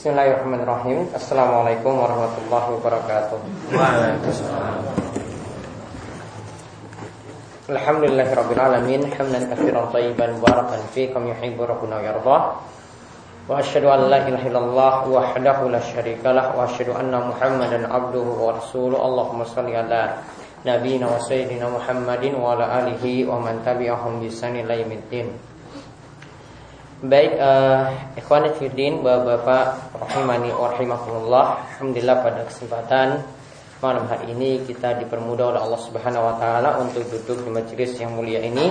Bismillahirrahmanirrahim. Assalamualaikum warahmatullahi wabarakatuh. Waalaikumsalam. Alhamdulillahirabbil alamin hamdan katsiran tayyiban mubarakan fi kam yuhibbu rabbuna yardah. Wa asyhadu an la ilaha illallah wahdahu la syarikalah wa asyhadu anna Muhammadan abduhu wa rasuluhu. Allahumma shalli ala nabiyyina wa sayyidina Muhammadin wa ala alihi wa man tabi'ahum bi ihsan ila yaumiddin. Baik, uh, ikhwan bapak-bapak rahimani wa rahimakumullah. Alhamdulillah pada kesempatan malam hari ini kita dipermudah oleh Allah Subhanahu wa taala untuk duduk di majelis yang mulia ini.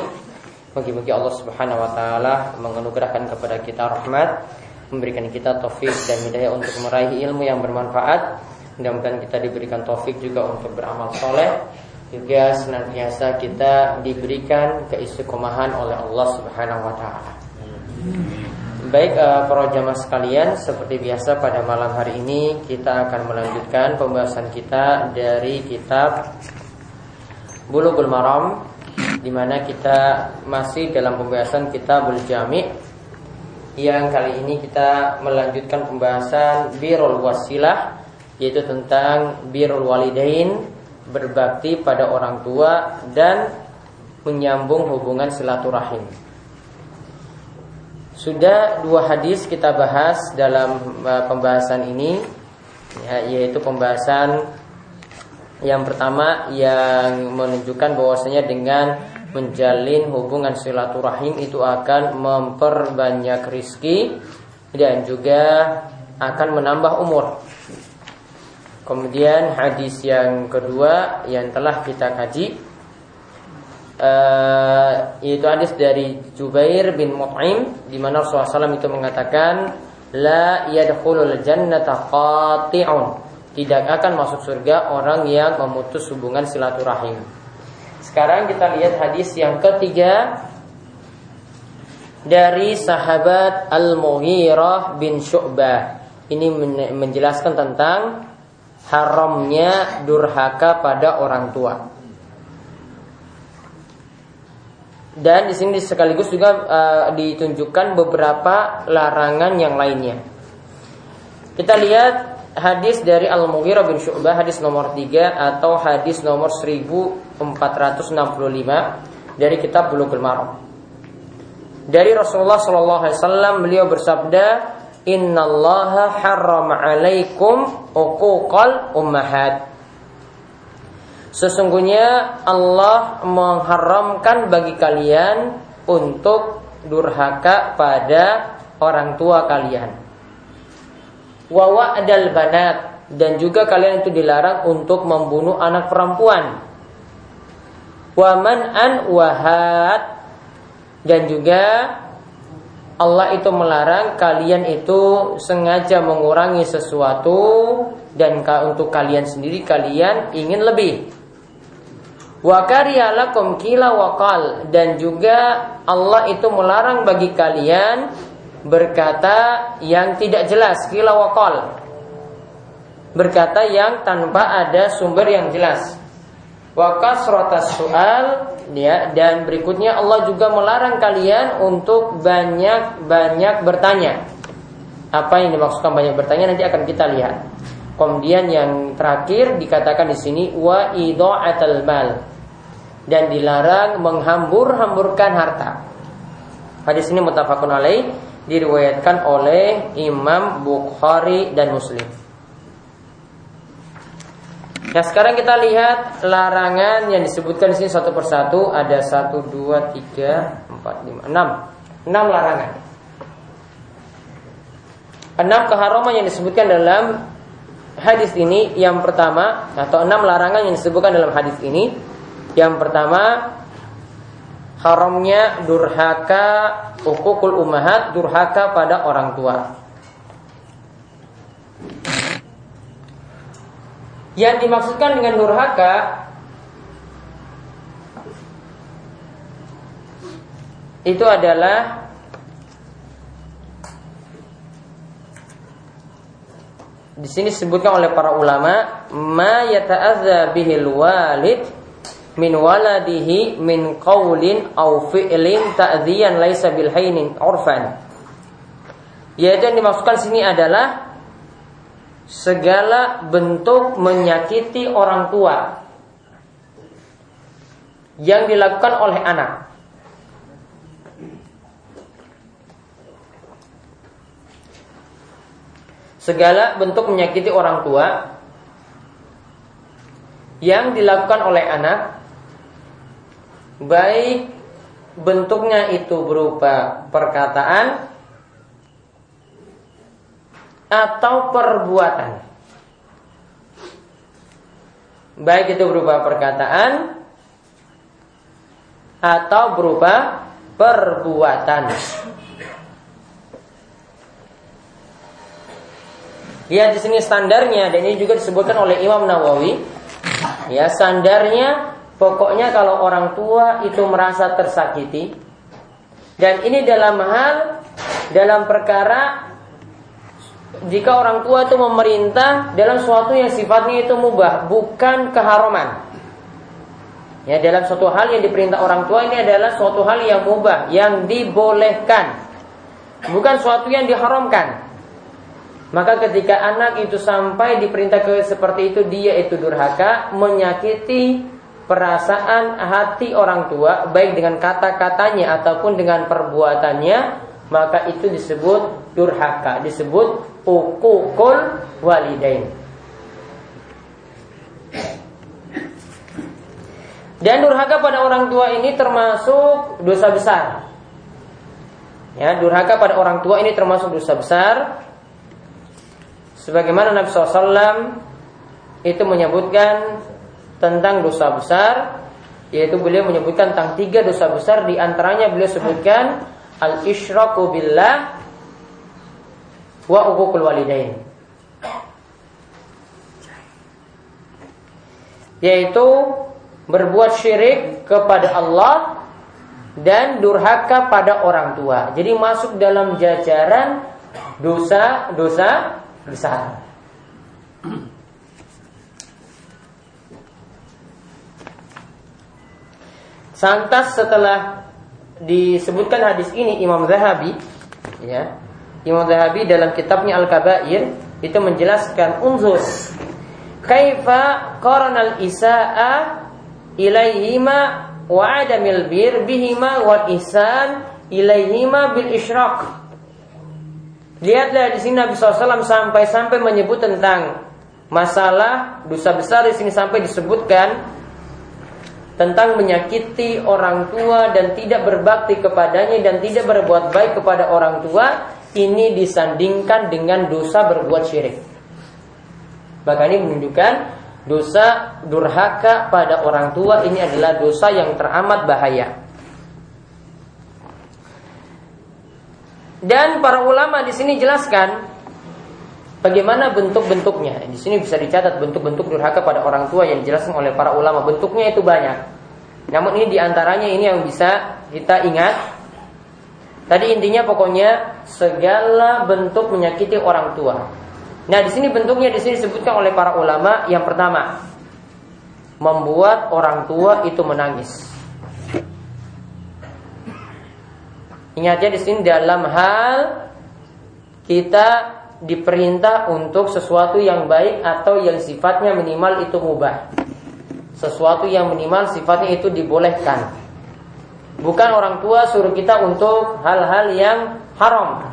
Bagi-bagi Allah Subhanahu wa taala menganugerahkan kepada kita rahmat, memberikan kita taufik dan hidayah untuk meraih ilmu yang bermanfaat. Mudah-mudahan kita diberikan taufik juga untuk beramal soleh juga senantiasa kita diberikan keistiqomahan oleh Allah Subhanahu wa taala. Baik uh, para jamaah sekalian, seperti biasa pada malam hari ini kita akan melanjutkan pembahasan kita dari kitab Bulughul Maram di mana kita masih dalam pembahasan Kitabul Jami' yang kali ini kita melanjutkan pembahasan birrul wasilah yaitu tentang birrul walidain berbakti pada orang tua dan menyambung hubungan silaturahim. Sudah dua hadis kita bahas dalam uh, pembahasan ini ya, Yaitu pembahasan yang pertama yang menunjukkan bahwasanya dengan menjalin hubungan silaturahim itu akan memperbanyak rizki dan juga akan menambah umur. Kemudian hadis yang kedua yang telah kita kaji uh, itu hadis dari Jubair bin Mut'im di mana Rasulullah SAW itu mengatakan la yadkhulul jannata qati'un tidak akan masuk surga orang yang memutus hubungan silaturahim. Sekarang kita lihat hadis yang ketiga dari sahabat Al-Mughirah bin Syu'bah. Ini menjelaskan tentang haramnya durhaka pada orang tua. Dan di sini sekaligus juga uh, ditunjukkan beberapa larangan yang lainnya. Kita lihat hadis dari Al-Mughirah bin Syu'bah hadis nomor 3 atau hadis nomor 1465 dari kitab Bulughul Maram. Dari Rasulullah sallallahu alaihi wasallam beliau bersabda, "Innallaha harrama 'alaikum uquqal ummahat." Sesungguhnya Allah mengharamkan bagi kalian untuk durhaka pada orang tua kalian. Wawa adal banat dan juga kalian itu dilarang untuk membunuh anak perempuan. Waman an wahat dan juga Allah itu melarang kalian itu sengaja mengurangi sesuatu dan untuk kalian sendiri kalian ingin lebih. Wa lakum kila wakal dan juga Allah itu melarang bagi kalian berkata yang tidak jelas kila wakal berkata yang tanpa ada sumber yang jelas. Wa kasratas soal ya dan berikutnya Allah juga melarang kalian untuk banyak-banyak bertanya. Apa yang dimaksudkan banyak bertanya nanti akan kita lihat. Kemudian yang terakhir dikatakan di sini wa idha'atul mal dan dilarang menghambur-hamburkan harta. Hadis ini mutafakun alaih diriwayatkan oleh Imam Bukhari dan Muslim. Nah sekarang kita lihat larangan yang disebutkan di sini satu persatu ada satu dua tiga empat lima enam enam larangan. Enam keharaman yang disebutkan dalam hadis ini yang pertama atau enam larangan yang disebutkan dalam hadis ini yang pertama haramnya durhaka ukukul ummahat durhaka pada orang tua. Yang dimaksudkan dengan durhaka itu adalah di sini disebutkan oleh para ulama ma yata'adza bihil walid min waladihi min qaulin au fi'lin ta'dhiyan laisa bil hainin urfan yaitu yang dimaksudkan sini adalah segala bentuk menyakiti orang tua yang dilakukan oleh anak. Segala bentuk menyakiti orang tua yang dilakukan oleh anak baik bentuknya itu berupa perkataan atau perbuatan. Baik itu berupa perkataan atau berupa perbuatan. Ya di sini standarnya dan ini juga disebutkan oleh Imam Nawawi. Ya standarnya pokoknya kalau orang tua itu merasa tersakiti dan ini dalam hal dalam perkara jika orang tua itu memerintah dalam suatu yang sifatnya itu mubah, bukan keharaman. Ya, dalam suatu hal yang diperintah orang tua ini adalah suatu hal yang mubah, yang dibolehkan. Bukan suatu yang diharamkan. Maka ketika anak itu sampai diperintah ke seperti itu, dia itu durhaka, menyakiti perasaan hati orang tua, baik dengan kata-katanya ataupun dengan perbuatannya, maka itu disebut durhaka, disebut ukukul walidain. Dan durhaka pada orang tua ini termasuk dosa besar. Ya, durhaka pada orang tua ini termasuk dosa besar. Sebagaimana Nabi SAW itu menyebutkan tentang dosa besar, yaitu beliau menyebutkan tentang tiga dosa besar, di antaranya beliau sebutkan al-isyraku billah wa uququl walidain. Yaitu berbuat syirik kepada Allah dan durhaka pada orang tua. Jadi masuk dalam jajaran dosa-dosa besar. Santas setelah disebutkan hadis ini Imam Zahabi ya Imam Zahabi dalam kitabnya Al-Kabair itu menjelaskan unzur kaifa qaranal isaa ilaihima wa adamil bir bihima wal ihsan ilaihima bil isyraq Lihatlah di sini Nabi SAW sampai-sampai menyebut tentang masalah dosa besar di sini sampai disebutkan tentang menyakiti orang tua dan tidak berbakti kepadanya dan tidak berbuat baik kepada orang tua ini disandingkan dengan dosa berbuat syirik. Bahkan ini menunjukkan dosa durhaka pada orang tua ini adalah dosa yang teramat bahaya. Dan para ulama di sini jelaskan Bagaimana bentuk-bentuknya? Di sini bisa dicatat bentuk-bentuk durhaka pada orang tua yang dijelaskan oleh para ulama. Bentuknya itu banyak. Namun ini di antaranya ini yang bisa kita ingat. Tadi intinya pokoknya segala bentuk menyakiti orang tua. Nah di sini bentuknya di sini disebutkan oleh para ulama. Yang pertama, membuat orang tua itu menangis. Ingatnya di sini dalam hal kita diperintah untuk sesuatu yang baik atau yang sifatnya minimal itu mubah. Sesuatu yang minimal sifatnya itu dibolehkan. Bukan orang tua suruh kita untuk hal-hal yang haram.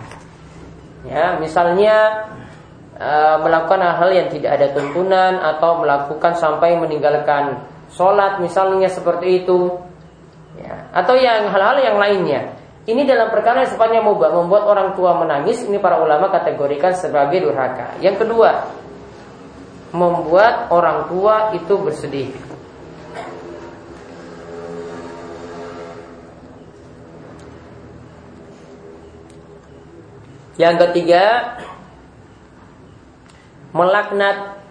Ya, misalnya e, melakukan hal-hal yang tidak ada tuntunan atau melakukan sampai meninggalkan sholat misalnya seperti itu. Ya, atau yang hal-hal yang lainnya. Ini dalam perkara yang sifatnya mubah membuat orang tua menangis. Ini para ulama kategorikan sebagai durhaka. Yang kedua, membuat orang tua itu bersedih. Yang ketiga, melaknat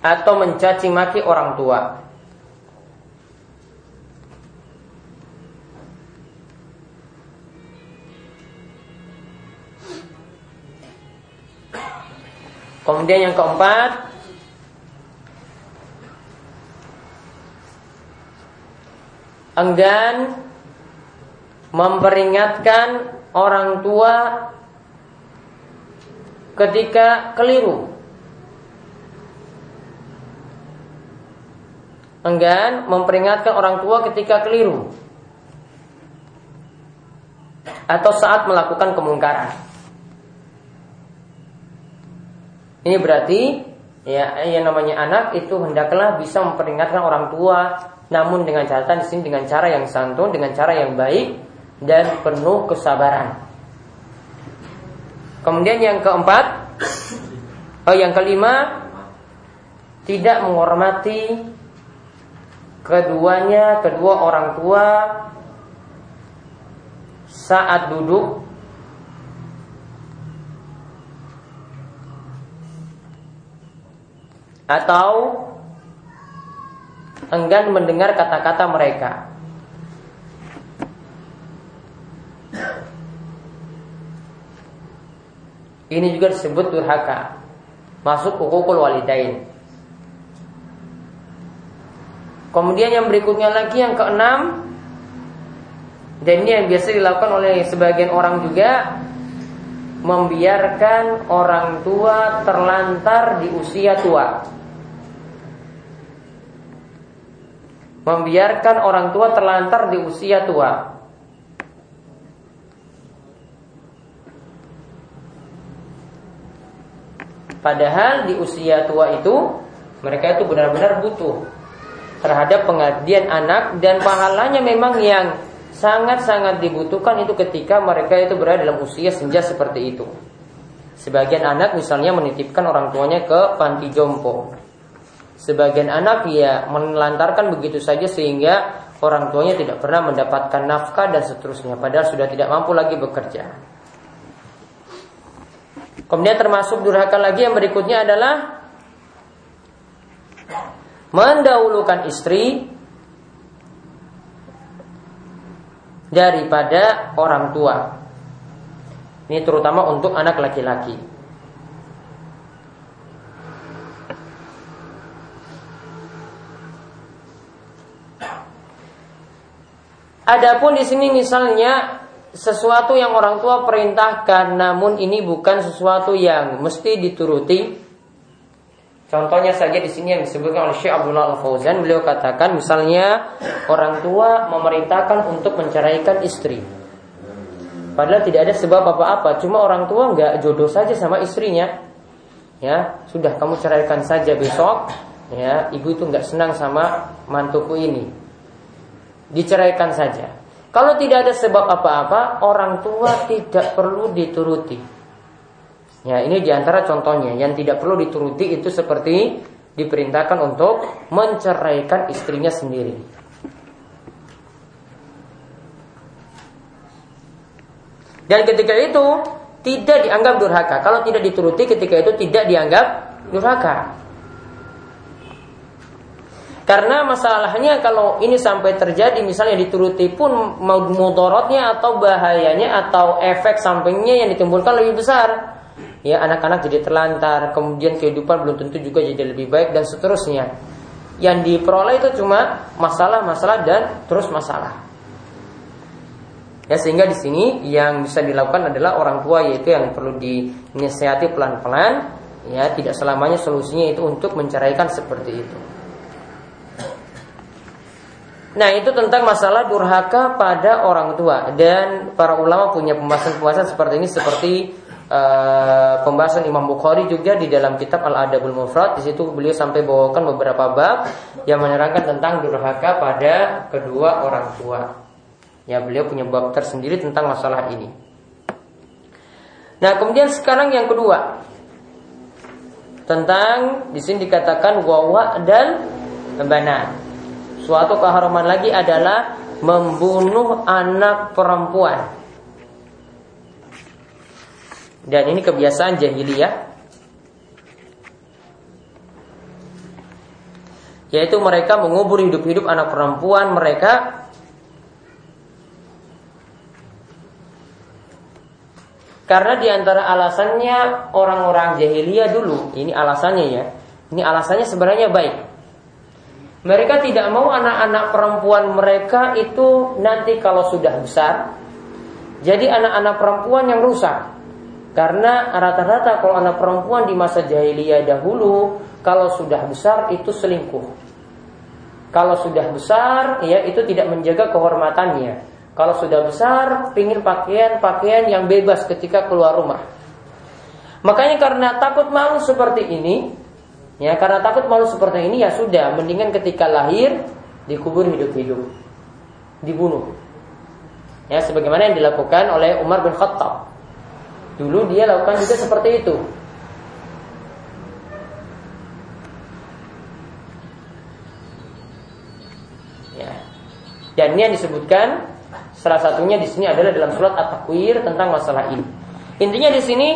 atau mencaci maki orang tua. Kemudian yang keempat Enggan Memperingatkan orang tua Ketika keliru. Enggan memperingatkan orang tua ketika keliru. Atau saat melakukan kemungkaran. Ini berarti ya yang namanya anak itu hendaklah bisa memperingatkan orang tua namun dengan catatan di sini dengan cara yang santun, dengan cara yang baik dan penuh kesabaran. Kemudian yang keempat, oh yang kelima, tidak menghormati keduanya, kedua orang tua saat duduk atau enggan mendengar kata-kata mereka. Ini juga disebut durhaka. Masuk ukukul walidain. Kemudian yang berikutnya lagi yang keenam dan ini yang biasa dilakukan oleh sebagian orang juga membiarkan orang tua terlantar di usia tua. membiarkan orang tua terlantar di usia tua. Padahal di usia tua itu mereka itu benar-benar butuh terhadap pengabdian anak dan pahalanya memang yang sangat-sangat dibutuhkan itu ketika mereka itu berada dalam usia senja seperti itu. Sebagian anak misalnya menitipkan orang tuanya ke panti jompo. Sebagian anak ya menelantarkan begitu saja sehingga orang tuanya tidak pernah mendapatkan nafkah dan seterusnya padahal sudah tidak mampu lagi bekerja. Kemudian termasuk durhaka lagi yang berikutnya adalah mendahulukan istri daripada orang tua. Ini terutama untuk anak laki-laki. Adapun di sini misalnya sesuatu yang orang tua perintahkan namun ini bukan sesuatu yang mesti dituruti. Contohnya saja di sini yang disebutkan oleh Syekh Abdullah Al-Fauzan beliau katakan misalnya orang tua memerintahkan untuk menceraikan istri. Padahal tidak ada sebab apa-apa, cuma orang tua nggak jodoh saja sama istrinya. Ya, sudah kamu ceraikan saja besok. Ya, ibu itu nggak senang sama mantuku ini diceraikan saja. Kalau tidak ada sebab apa-apa, orang tua tidak perlu dituruti. Ya, ini di antara contohnya yang tidak perlu dituruti itu seperti diperintahkan untuk menceraikan istrinya sendiri. Dan ketika itu tidak dianggap durhaka. Kalau tidak dituruti ketika itu tidak dianggap durhaka. Karena masalahnya kalau ini sampai terjadi misalnya dituruti pun mudorotnya atau bahayanya atau efek sampingnya yang ditimbulkan lebih besar. Ya anak-anak jadi terlantar, kemudian kehidupan belum tentu juga jadi lebih baik dan seterusnya. Yang diperoleh itu cuma masalah-masalah dan terus masalah. Ya sehingga di sini yang bisa dilakukan adalah orang tua yaitu yang perlu dinasihati pelan-pelan. Ya tidak selamanya solusinya itu untuk menceraikan seperti itu. Nah itu tentang masalah durhaka pada orang tua dan para ulama punya pembahasan-pembahasan seperti ini seperti uh, pembahasan Imam Bukhari juga di dalam kitab Al Adabul Mufrad di situ beliau sampai bawakan beberapa bab yang menerangkan tentang durhaka pada kedua orang tua. Ya beliau punya bab tersendiri tentang masalah ini. Nah kemudian sekarang yang kedua tentang di sini dikatakan wawa dan banat. Suatu keharuman lagi adalah membunuh anak perempuan. Dan ini kebiasaan jahiliyah. Yaitu mereka mengubur hidup-hidup anak perempuan mereka Karena di antara alasannya orang-orang jahiliyah dulu, ini alasannya ya, ini alasannya sebenarnya baik. Mereka tidak mau anak-anak perempuan mereka itu nanti kalau sudah besar jadi anak-anak perempuan yang rusak. Karena rata-rata kalau anak perempuan di masa jahiliyah dahulu kalau sudah besar itu selingkuh. Kalau sudah besar, ya itu tidak menjaga kehormatannya. Kalau sudah besar, pingin pakaian-pakaian yang bebas ketika keluar rumah. Makanya karena takut malu seperti ini, ya karena takut malu seperti ini ya sudah, mendingan ketika lahir dikubur hidup-hidup, dibunuh. Ya sebagaimana yang dilakukan oleh Umar bin Khattab. Dulu dia lakukan juga seperti itu. Ya. Dan ini yang disebutkan salah satunya di sini adalah dalam surat At-Takwir tentang masalah ini. Intinya di sini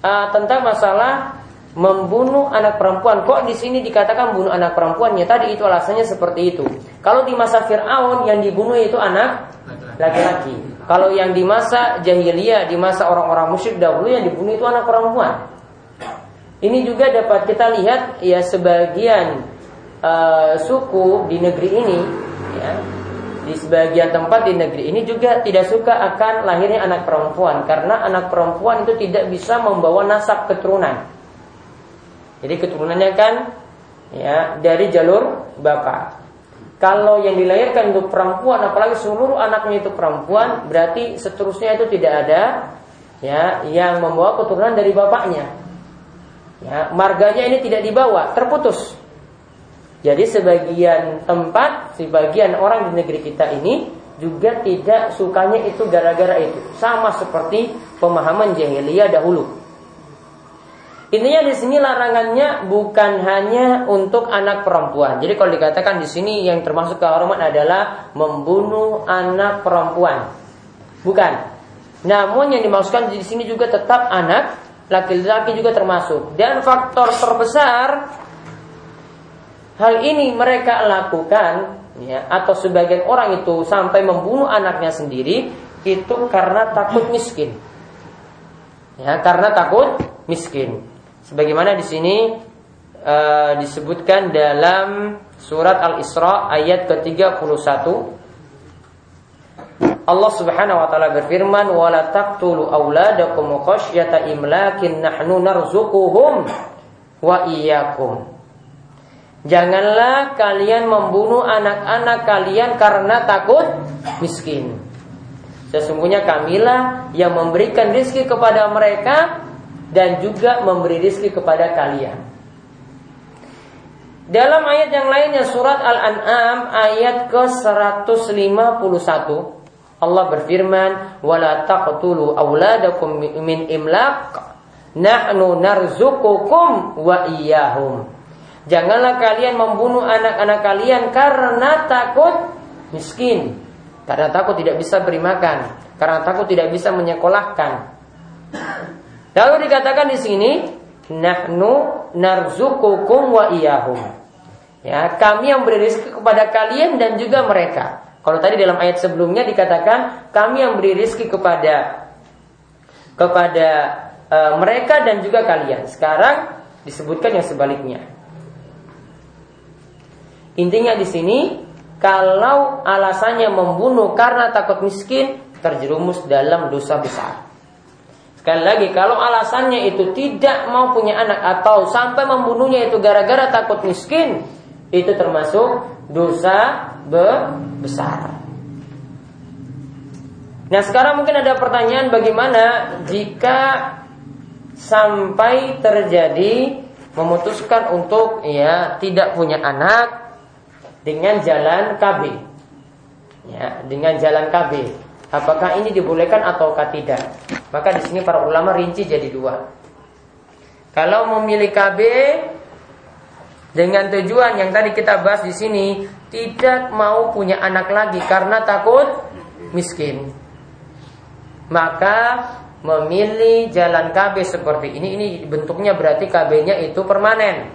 uh, tentang masalah membunuh anak perempuan. Kok di sini dikatakan bunuh anak perempuannya? Tadi itu alasannya seperti itu. Kalau di masa Fir'aun yang dibunuh itu anak laki-laki. Kalau yang di masa jahiliyah, di masa orang-orang musyrik dahulu yang dibunuh itu anak perempuan. Ini juga dapat kita lihat ya sebagian uh, suku di negeri ini ya di sebagian tempat di negeri ini juga tidak suka akan lahirnya anak perempuan karena anak perempuan itu tidak bisa membawa nasab keturunan. Jadi keturunannya kan ya dari jalur bapak. Kalau yang dilahirkan untuk perempuan, apalagi seluruh anaknya itu perempuan, berarti seterusnya itu tidak ada ya yang membawa keturunan dari bapaknya. Ya, marganya ini tidak dibawa, terputus. Jadi sebagian tempat, sebagian orang di negeri kita ini juga tidak sukanya itu gara-gara itu. Sama seperti pemahaman jahiliyah dahulu. Intinya di sini larangannya bukan hanya untuk anak perempuan. Jadi kalau dikatakan di sini yang termasuk kehormatan adalah membunuh anak perempuan. Bukan. Namun yang dimaksudkan di sini juga tetap anak laki-laki juga termasuk. Dan faktor terbesar hal ini mereka lakukan ya atau sebagian orang itu sampai membunuh anaknya sendiri itu karena takut miskin. Ya, karena takut miskin. Sebagaimana di sini uh, disebutkan dalam surat Al-Isra ayat ke-31 Allah Subhanahu wa taala berfirman wala taqtulu auladakum khasyata imlakin nahnu narzuquhum wa iyyakum Janganlah kalian membunuh anak-anak kalian karena takut miskin. Sesungguhnya kamilah yang memberikan rizki kepada mereka dan juga memberi rizki kepada kalian. Dalam ayat yang lainnya surat Al-An'am ayat ke-151 Allah berfirman wala taqtulu auladakum min imlaq nahnu narzuqukum wa iyyahum. Janganlah kalian membunuh anak-anak kalian karena takut miskin, karena takut tidak bisa beri makan, karena takut tidak bisa menyekolahkan. Lalu dikatakan di sini nahnu narzukukum wa iyahum. Ya, kami yang beri rezeki kepada kalian dan juga mereka. Kalau tadi dalam ayat sebelumnya dikatakan kami yang beri rezeki kepada kepada e, mereka dan juga kalian. Sekarang disebutkan yang sebaliknya. Intinya di sini kalau alasannya membunuh karena takut miskin terjerumus dalam dosa besar. Sekali lagi, kalau alasannya itu tidak mau punya anak atau sampai membunuhnya itu gara-gara takut miskin, itu termasuk dosa besar. Nah sekarang mungkin ada pertanyaan bagaimana jika sampai terjadi memutuskan untuk ya tidak punya anak dengan jalan KB, ya dengan jalan KB. Apakah ini dibolehkan ataukah tidak? Maka di sini para ulama rinci jadi dua. Kalau memilih KB dengan tujuan yang tadi kita bahas di sini tidak mau punya anak lagi karena takut miskin. Maka memilih jalan KB seperti ini ini bentuknya berarti KB-nya itu permanen.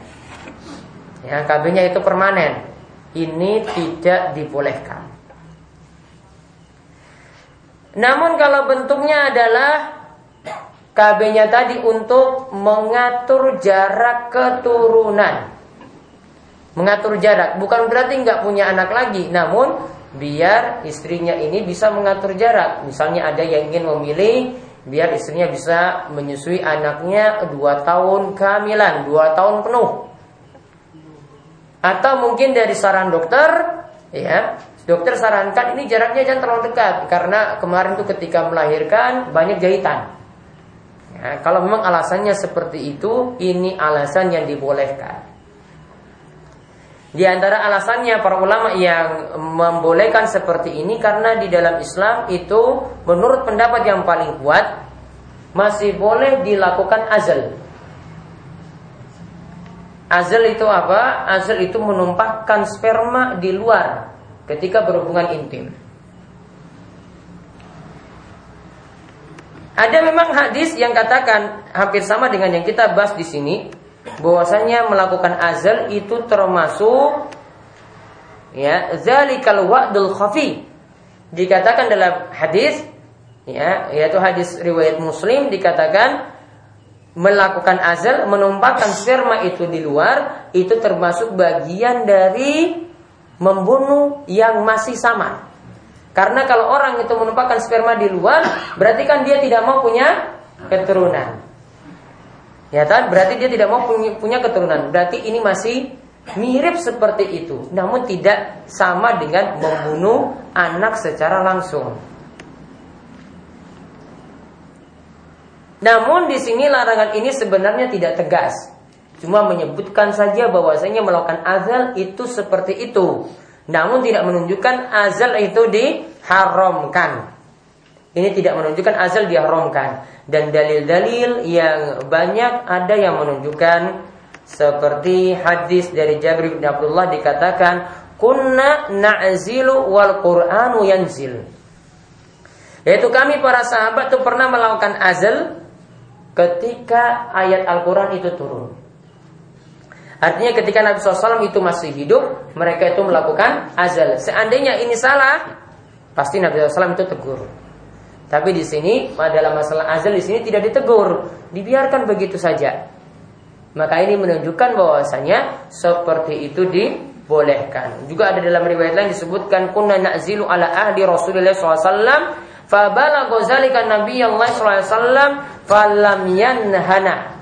Ya, KB-nya itu permanen. Ini tidak dibolehkan. Namun kalau bentuknya adalah KB-nya tadi untuk mengatur jarak keturunan. Mengatur jarak bukan berarti nggak punya anak lagi, namun biar istrinya ini bisa mengatur jarak. Misalnya ada yang ingin memilih biar istrinya bisa menyusui anaknya dua tahun kehamilan, dua tahun penuh. Atau mungkin dari saran dokter, ya, dokter sarankan ini jaraknya jangan terlalu dekat karena kemarin tuh ketika melahirkan banyak jahitan. Ya, kalau memang alasannya seperti itu, ini alasan yang dibolehkan. Di antara alasannya para ulama yang membolehkan seperti ini karena di dalam Islam itu menurut pendapat yang paling kuat masih boleh dilakukan azal. Azal itu apa? Azal itu menumpahkan sperma di luar ketika berhubungan intim. Ada memang hadis yang katakan hampir sama dengan yang kita bahas di sini, bahwasanya melakukan azal itu termasuk ya zalikal wa'dul khafi. Dikatakan dalam hadis ya yaitu hadis riwayat Muslim dikatakan melakukan azal, menumpahkan sperma itu di luar, itu termasuk bagian dari membunuh yang masih sama. Karena kalau orang itu menumpahkan sperma di luar, berarti kan dia tidak mau punya keturunan. Ya kan? Berarti dia tidak mau punya, keturunan. Berarti ini masih mirip seperti itu. Namun tidak sama dengan membunuh anak secara langsung. Namun di sini larangan ini sebenarnya tidak tegas. Cuma menyebutkan saja bahwasanya melakukan azal itu seperti itu. Namun tidak menunjukkan azal itu diharamkan. Ini tidak menunjukkan azal diharamkan. Dan dalil-dalil yang banyak ada yang menunjukkan seperti hadis dari Jabir bin Abdullah dikatakan kunna na'zilu wal Qur'anu yanzil. Yaitu kami para sahabat itu pernah melakukan azal ketika ayat Al-Quran itu turun. Artinya ketika Nabi SAW itu masih hidup, mereka itu melakukan azal. Seandainya ini salah, pasti Nabi SAW itu tegur. Tapi di sini dalam masalah azal di sini tidak ditegur, dibiarkan begitu saja. Maka ini menunjukkan bahwasanya seperti itu dibolehkan. Juga ada dalam riwayat lain disebutkan kunna na'zilu ala ahli Rasulullah SAW Fabalago zalika Nabi Allah SAW falam yanhana.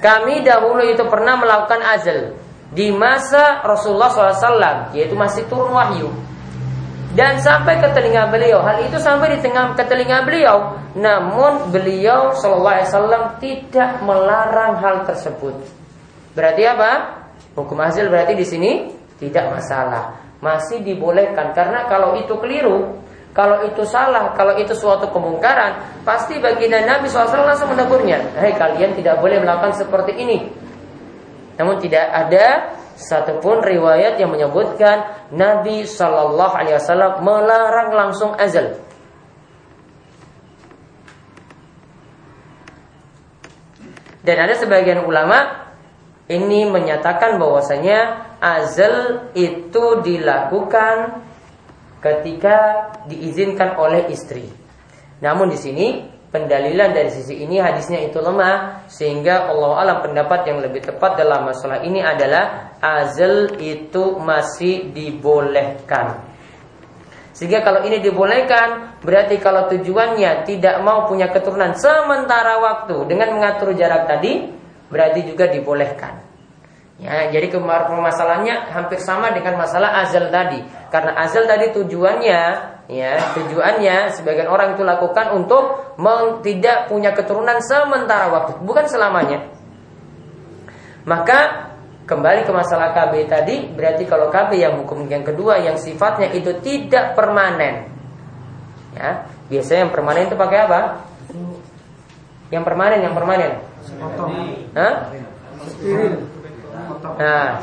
Kami dahulu itu pernah melakukan azal di masa Rasulullah SAW, yaitu masih turun wahyu. Dan sampai ke telinga beliau, hal itu sampai di tengah ke telinga beliau. Namun beliau SAW tidak melarang hal tersebut. Berarti apa? Hukum azal berarti di sini tidak masalah, masih dibolehkan karena kalau itu keliru kalau itu salah, kalau itu suatu kemungkaran, pasti baginda Nabi SAW langsung menegurnya. Hei kalian tidak boleh melakukan seperti ini. Namun tidak ada satupun riwayat yang menyebutkan Nabi Shallallahu Alaihi Wasallam melarang langsung azal. Dan ada sebagian ulama ini menyatakan bahwasanya azal itu dilakukan ketika diizinkan oleh istri. Namun di sini pendalilan dari sisi ini hadisnya itu lemah sehingga Allah alam pendapat yang lebih tepat dalam masalah ini adalah azal itu masih dibolehkan. Sehingga kalau ini dibolehkan berarti kalau tujuannya tidak mau punya keturunan sementara waktu dengan mengatur jarak tadi berarti juga dibolehkan. Ya, jadi permasalahannya hampir sama dengan masalah azal tadi. Karena azal tadi tujuannya, ya, tujuannya sebagian orang itu lakukan untuk tidak punya keturunan sementara waktu, bukan selamanya. Maka kembali ke masalah KB tadi, berarti kalau KB yang hukum yang kedua yang sifatnya itu tidak permanen. Ya, biasanya yang permanen itu pakai apa? Yang permanen, yang permanen. Hah? Nah,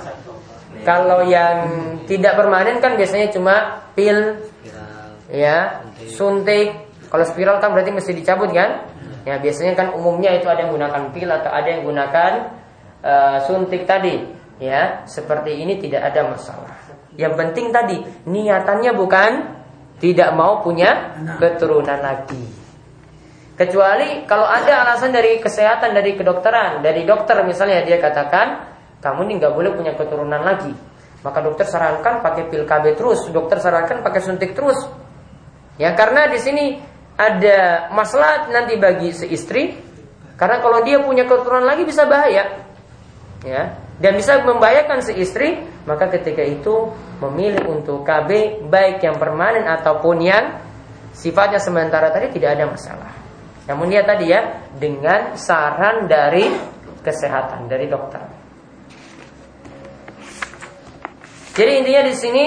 kalau yang tidak permanen kan biasanya cuma pil, ya, suntik. Kalau spiral kan berarti mesti dicabut kan? Ya, biasanya kan umumnya itu ada yang gunakan pil atau ada yang gunakan uh, suntik tadi. Ya, seperti ini tidak ada masalah. Yang penting tadi niatannya bukan tidak mau punya keturunan lagi. Kecuali kalau ada alasan dari kesehatan, dari kedokteran, dari dokter misalnya dia katakan kamu ini nggak boleh punya keturunan lagi. Maka dokter sarankan pakai pil KB terus, dokter sarankan pakai suntik terus. Ya karena di sini ada masalah nanti bagi seistri karena kalau dia punya keturunan lagi bisa bahaya. Ya. dan bisa membahayakan si istri, maka ketika itu memilih untuk KB baik yang permanen ataupun yang sifatnya sementara tadi tidak ada masalah. Namun dia tadi ya dengan saran dari kesehatan dari dokter. Jadi intinya di sini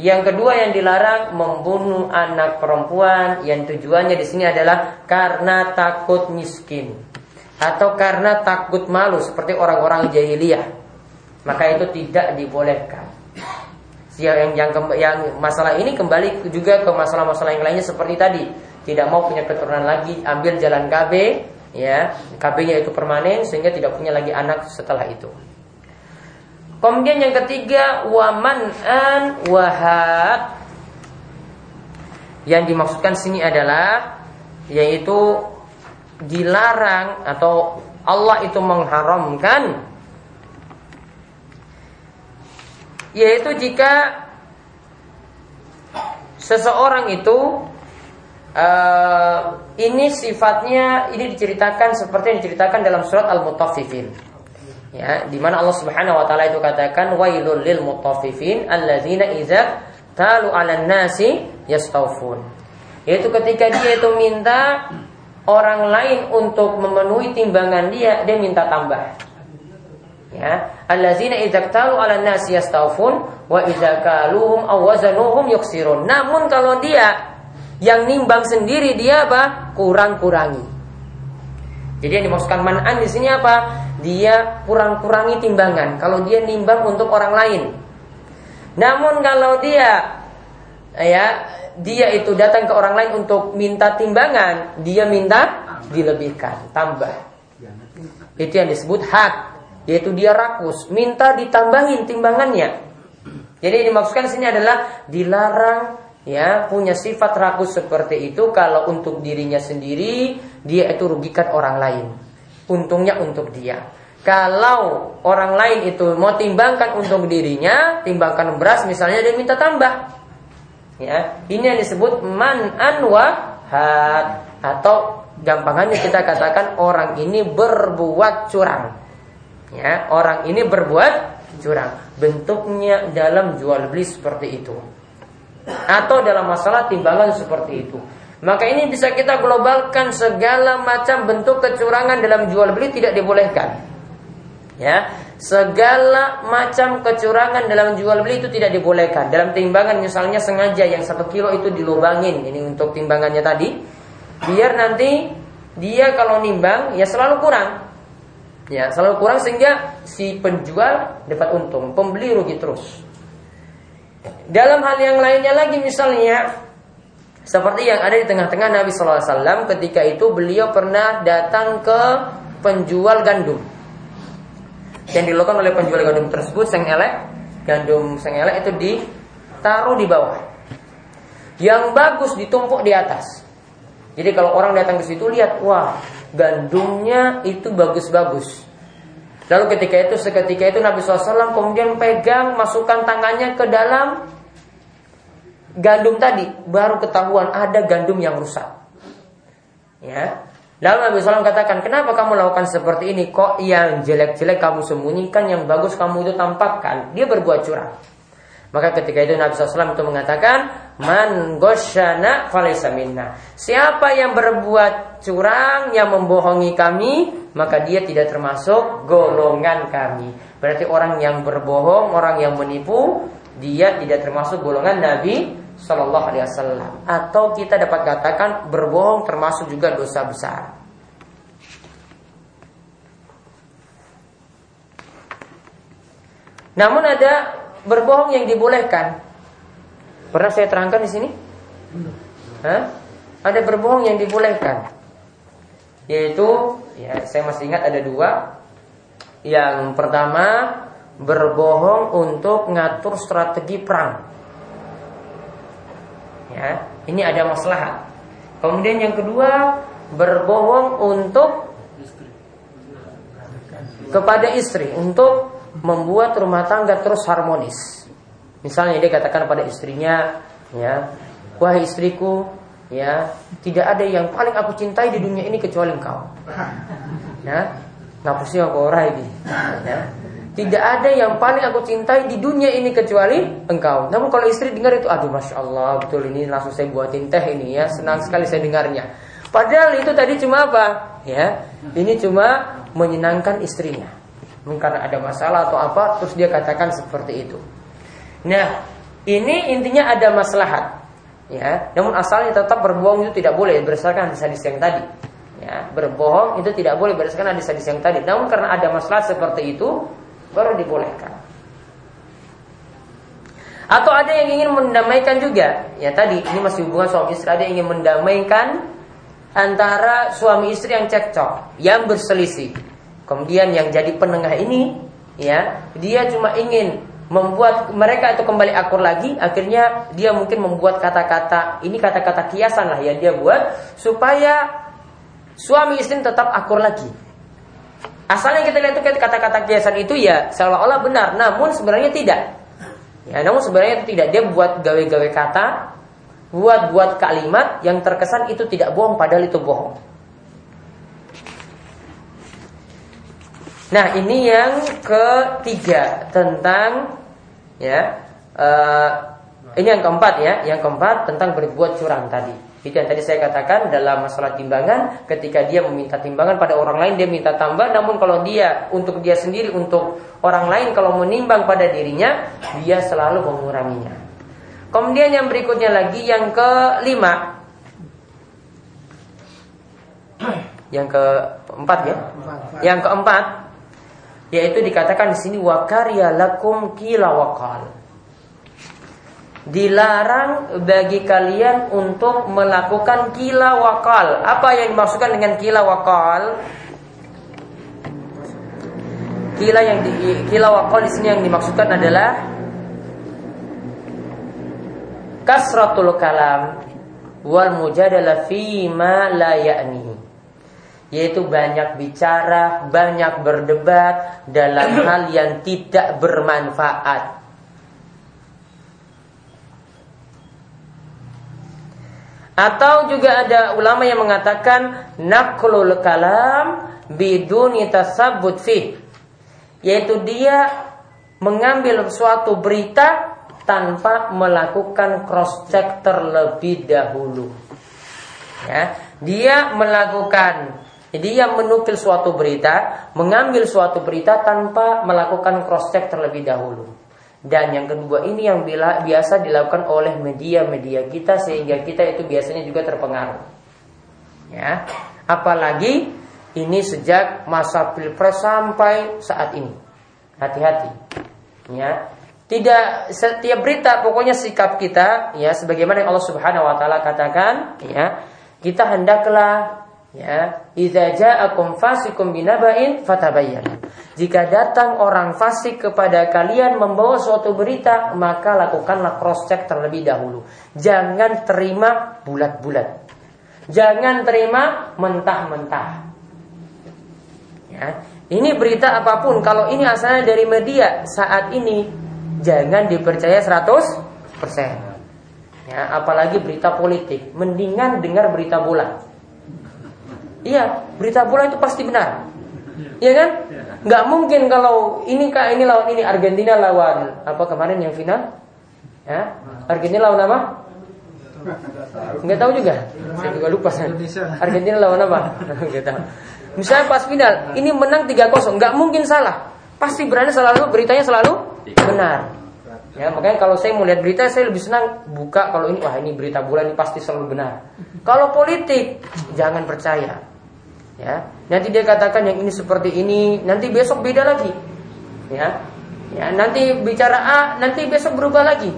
yang kedua yang dilarang membunuh anak perempuan yang tujuannya di sini adalah karena takut miskin atau karena takut malu seperti orang-orang jahiliyah. Maka itu tidak dibolehkan. Yang yang yang masalah ini kembali juga ke masalah-masalah yang lainnya seperti tadi. Tidak mau punya keturunan lagi, ambil jalan KB, ya. KB-nya itu permanen sehingga tidak punya lagi anak setelah itu. Kemudian yang ketiga waman an wahad. Yang dimaksudkan sini adalah yaitu dilarang atau Allah itu mengharamkan yaitu jika seseorang itu uh, ini sifatnya ini diceritakan seperti yang diceritakan dalam surat Al-Mutaffifin ya di mana Allah Subhanahu wa taala itu katakan wailul lil mutaffifin alladzina idza talu 'alan nasi yastaufun yaitu ketika dia itu minta orang lain untuk memenuhi timbangan dia dia minta tambah. Ya alladzina idza talu 'alan nasi yastaufun wa idza kaluhum aw wazanuhum yuksirun namun kalau dia yang nimbang sendiri dia apa? Kurang-kurangi. Jadi yang dimaksudkan man'an di sini apa? Dia kurang-kurangi timbangan kalau dia nimbang untuk orang lain. Namun kalau dia ya dia itu datang ke orang lain untuk minta timbangan, dia minta dilebihkan, tambah. Itu yang disebut hak, yaitu dia rakus, minta ditambahin timbangannya. Jadi dimaksudkan di sini adalah dilarang ya punya sifat rakus seperti itu kalau untuk dirinya sendiri dia itu rugikan orang lain. Untungnya untuk dia. Kalau orang lain itu mau timbangkan untuk dirinya, timbangkan beras misalnya dia minta tambah. Ya, ini yang disebut man anwahat atau gampangannya kita katakan orang ini berbuat curang. Ya, orang ini berbuat curang. Bentuknya dalam jual beli seperti itu. Atau dalam masalah timbangan seperti itu. Maka ini bisa kita globalkan segala macam bentuk kecurangan dalam jual beli tidak dibolehkan. Ya, segala macam kecurangan dalam jual beli itu tidak dibolehkan. Dalam timbangan misalnya sengaja yang satu kilo itu dilubangin, ini untuk timbangannya tadi, biar nanti dia kalau nimbang ya selalu kurang. Ya, selalu kurang sehingga si penjual dapat untung, pembeli rugi terus. Dalam hal yang lainnya lagi misalnya seperti yang ada di tengah-tengah Nabi SAW ketika itu beliau pernah datang ke penjual gandum. Yang dilakukan oleh penjual gandum tersebut seng elek, gandum seng elek itu ditaruh di bawah. Yang bagus ditumpuk di atas. Jadi kalau orang datang ke situ lihat, wah gandumnya itu bagus-bagus. Lalu ketika itu seketika itu Nabi SAW kemudian pegang masukkan tangannya ke dalam gandum tadi baru ketahuan ada gandum yang rusak. Ya. Lalu Nabi SAW katakan, kenapa kamu lakukan seperti ini? Kok yang jelek-jelek kamu sembunyikan, yang bagus kamu itu tampakkan? Dia berbuat curang. Maka ketika itu Nabi SAW itu mengatakan, Man goshana falaysa minna. Siapa yang berbuat curang, yang membohongi kami, maka dia tidak termasuk golongan kami. Berarti orang yang berbohong, orang yang menipu, dia tidak termasuk golongan Nabi Shallallahu Alaihi Wasallam atau kita dapat katakan berbohong termasuk juga dosa besar. Namun ada berbohong yang dibolehkan. Pernah saya terangkan di sini? Hah? Ada berbohong yang dibolehkan. Yaitu, ya saya masih ingat ada dua. Yang pertama berbohong untuk ngatur strategi perang. Ya, ini ada masalah. Kemudian yang kedua, berbohong untuk kepada istri untuk membuat rumah tangga terus harmonis. Misalnya dia katakan pada istrinya, ya, wahai istriku, ya, tidak ada yang paling aku cintai di dunia ini kecuali engkau. Ya, ngapusnya aku orang ini. Ya. Tidak ada yang paling aku cintai di dunia ini kecuali engkau. Namun kalau istri dengar itu, aduh masya Allah betul ini langsung saya buatin teh ini ya senang sekali saya dengarnya. Padahal itu tadi cuma apa? Ya, ini cuma menyenangkan istrinya. Mungkin karena ada masalah atau apa, terus dia katakan seperti itu. Nah, ini intinya ada maslahat. Ya, namun asalnya tetap berbohong itu tidak boleh berdasarkan hadis-hadis yang tadi. Ya, berbohong itu tidak boleh berdasarkan hadis-hadis yang tadi. Namun karena ada masalah seperti itu, baru dibolehkan. Atau ada yang ingin mendamaikan juga. Ya tadi ini masih hubungan suami istri ada yang ingin mendamaikan antara suami istri yang cekcok, yang berselisih. Kemudian yang jadi penengah ini ya, dia cuma ingin membuat mereka itu kembali akur lagi akhirnya dia mungkin membuat kata-kata ini kata-kata kiasan lah yang dia buat supaya suami istri tetap akur lagi Asalnya kita lihat itu kata-kata kiasan itu ya seolah-olah benar, namun sebenarnya tidak. Ya, namun sebenarnya itu tidak. Dia buat gawe-gawe kata, buat-buat kalimat yang terkesan itu tidak bohong padahal itu bohong. Nah, ini yang ketiga tentang ya uh, ini yang keempat ya, yang keempat tentang berbuat curang tadi. Itu yang tadi saya katakan dalam masalah timbangan Ketika dia meminta timbangan pada orang lain Dia minta tambah. Namun kalau dia untuk dia sendiri Untuk orang lain kalau menimbang pada dirinya Dia selalu menguranginya. Kemudian yang berikutnya lagi Yang kelima. Yang keempat ya? Yang keempat Yaitu dikatakan di sini Wakarya lakum kila wakal dilarang bagi kalian untuk melakukan kila wakal. Apa yang dimaksudkan dengan kila wakal? Kila yang di, kila wakal di sini yang dimaksudkan adalah kasratul kalam wal mujadalah fi ma yaitu banyak bicara, banyak berdebat dalam hal yang tidak bermanfaat. Atau juga ada ulama yang mengatakan naklul kalam biduni tasabbut fi yaitu dia mengambil suatu berita tanpa melakukan cross check terlebih dahulu. Ya, dia melakukan dia menukil suatu berita, mengambil suatu berita tanpa melakukan cross check terlebih dahulu. Dan yang kedua ini yang bila, biasa dilakukan oleh media-media kita sehingga kita itu biasanya juga terpengaruh. Ya. Apalagi ini sejak masa Pilpres sampai saat ini. Hati-hati. Ya. Tidak setiap berita pokoknya sikap kita ya sebagaimana yang Allah Subhanahu wa taala katakan ya, kita hendaklah Ya, idza ja'akum fasikum binaba'in fatabayyan. Jika datang orang fasik kepada kalian membawa suatu berita, maka lakukanlah cross check terlebih dahulu. Jangan terima bulat-bulat. Jangan terima mentah-mentah. Ya, ini berita apa pun kalau ini asalnya dari media saat ini jangan dipercaya 100%. Ya, apalagi berita politik, mendingan dengar berita bola. Iya, berita bola itu pasti benar. Iya kan? Nggak mungkin kalau ini kak ini lawan ini Argentina lawan apa kemarin yang final? Ya, Argentina lawan apa? Nggak tahu juga. Saya juga lupa. Argentina lawan apa? Nggak tahu. Misalnya pas final, ini menang 3-0, nggak mungkin salah. Pasti berani selalu beritanya selalu benar. Ya, makanya kalau saya mau lihat berita saya lebih senang buka kalau ini wah ini berita bola ini pasti selalu benar. Kalau politik jangan percaya. Ya, nanti dia katakan yang ini seperti ini, nanti besok beda lagi. Ya. Ya, nanti bicara A, nanti besok berubah lagi.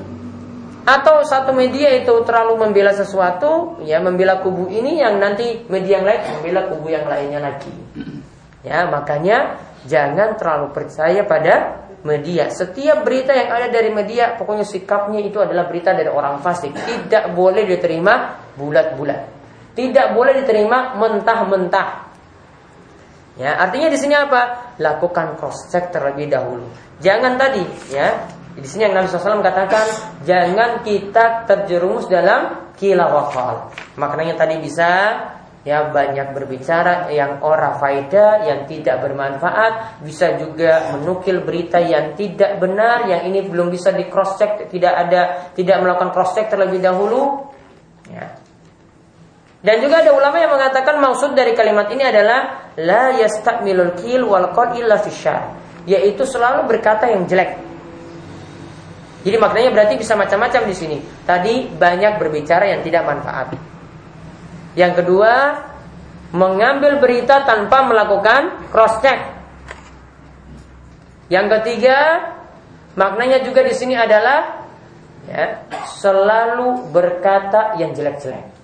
Atau satu media itu terlalu membela sesuatu, ya membela kubu ini yang nanti media yang lain membela kubu yang lainnya lagi. Ya, makanya jangan terlalu percaya pada media. Setiap berita yang ada dari media, pokoknya sikapnya itu adalah berita dari orang fasik. Tidak boleh diterima bulat-bulat. Tidak boleh diterima mentah-mentah. Ya, artinya di sini apa? Lakukan cross check terlebih dahulu. Jangan tadi, ya. Di sini yang Nabi SAW katakan, jangan kita terjerumus dalam kila wakal. Maknanya tadi bisa ya banyak berbicara yang ora faida, yang tidak bermanfaat, bisa juga menukil berita yang tidak benar, yang ini belum bisa di cross check, tidak ada tidak melakukan cross check terlebih dahulu. Ya. Dan juga ada ulama yang mengatakan maksud dari kalimat ini adalah la yastakmilul kil wal qad illa fisyar, yaitu selalu berkata yang jelek. Jadi maknanya berarti bisa macam-macam di sini. Tadi banyak berbicara yang tidak manfaat. Yang kedua, mengambil berita tanpa melakukan cross check. Yang ketiga, maknanya juga di sini adalah ya, selalu berkata yang jelek-jelek.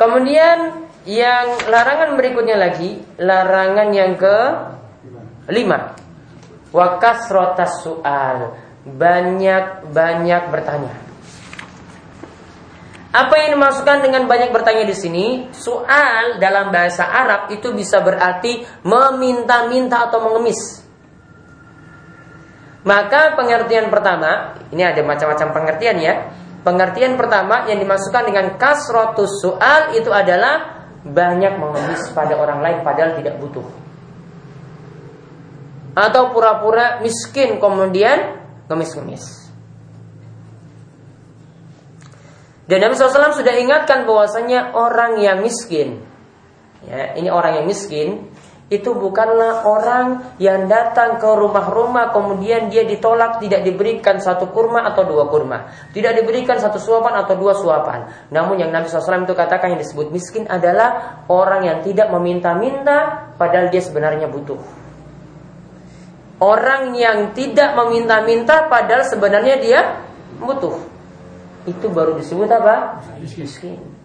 Kemudian yang larangan berikutnya lagi, larangan yang ke lima. Wakas rotas soal, banyak-banyak bertanya. Apa yang dimasukkan dengan banyak bertanya di sini? Soal dalam bahasa Arab itu bisa berarti meminta-minta atau mengemis. Maka pengertian pertama, ini ada macam-macam pengertian ya. Pengertian pertama yang dimasukkan dengan kasrotus soal itu adalah banyak mengemis pada orang lain padahal tidak butuh. Atau pura-pura miskin kemudian ngemis-ngemis. Dan Nabi SAW sudah ingatkan bahwasanya orang yang miskin, ya, ini orang yang miskin, itu bukanlah orang yang datang ke rumah-rumah kemudian dia ditolak tidak diberikan satu kurma atau dua kurma, tidak diberikan satu suapan atau dua suapan. Namun yang Nabi SAW itu katakan yang disebut miskin adalah orang yang tidak meminta-minta padahal dia sebenarnya butuh. Orang yang tidak meminta-minta padahal sebenarnya dia butuh. Itu baru disebut apa? Miskin.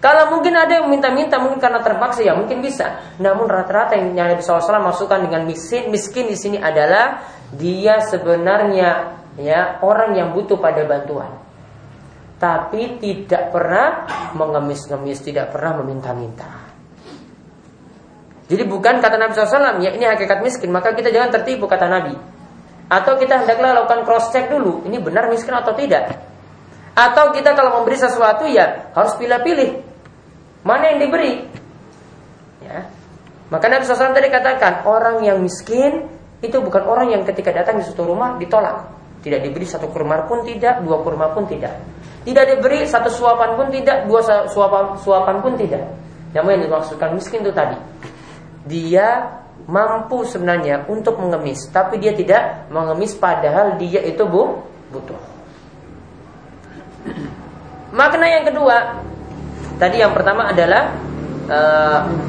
Kalau mungkin ada yang minta-minta mungkin karena terpaksa ya mungkin bisa. Namun rata-rata yang Nabi SAW masukkan dengan miskin, miskin di sini adalah dia sebenarnya ya orang yang butuh pada bantuan. Tapi tidak pernah mengemis-ngemis, tidak pernah meminta-minta. Jadi bukan kata Nabi SAW ya ini hakikat miskin maka kita jangan tertipu kata Nabi. Atau kita hendaklah lakukan cross check dulu ini benar miskin atau tidak. Atau kita kalau memberi sesuatu ya harus pilih-pilih Mana yang diberi? Ya. Maka Nabi SAW tadi katakan orang yang miskin itu bukan orang yang ketika datang di suatu rumah ditolak. Tidak diberi satu kurma pun tidak, dua kurma pun tidak. Tidak diberi satu suapan pun tidak, dua suapan, suapan pun tidak. Namun yang dimaksudkan miskin itu tadi. Dia mampu sebenarnya untuk mengemis, tapi dia tidak mengemis padahal dia itu bu, butuh. Makna yang kedua, Tadi yang pertama adalah e,